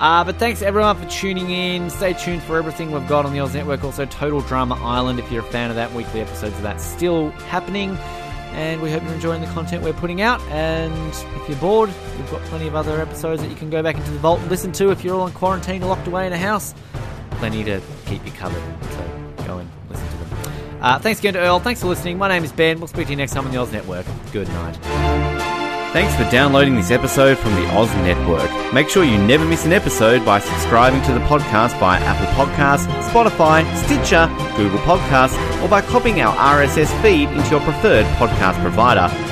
Uh, but thanks everyone for tuning in. Stay tuned for everything we've got on the Oz Network. Also, Total Drama Island, if you're a fan of that, weekly episodes of that still happening. And we hope you're enjoying the content we're putting out. And if you're bored, we've got plenty of other episodes that you can go back into the vault and listen to if you're all in quarantine, or locked away in a house. Plenty to keep you covered. So go and listen to them. Uh, thanks again to Earl. Thanks for listening. My name is Ben. We'll speak to you next time on the Oz Network. Good night. Thanks for downloading this episode from the Oz Network. Make sure you never miss an episode by subscribing to the podcast by Apple Podcasts, Spotify, Stitcher, Google Podcasts, or by copying our RSS feed into your preferred podcast provider.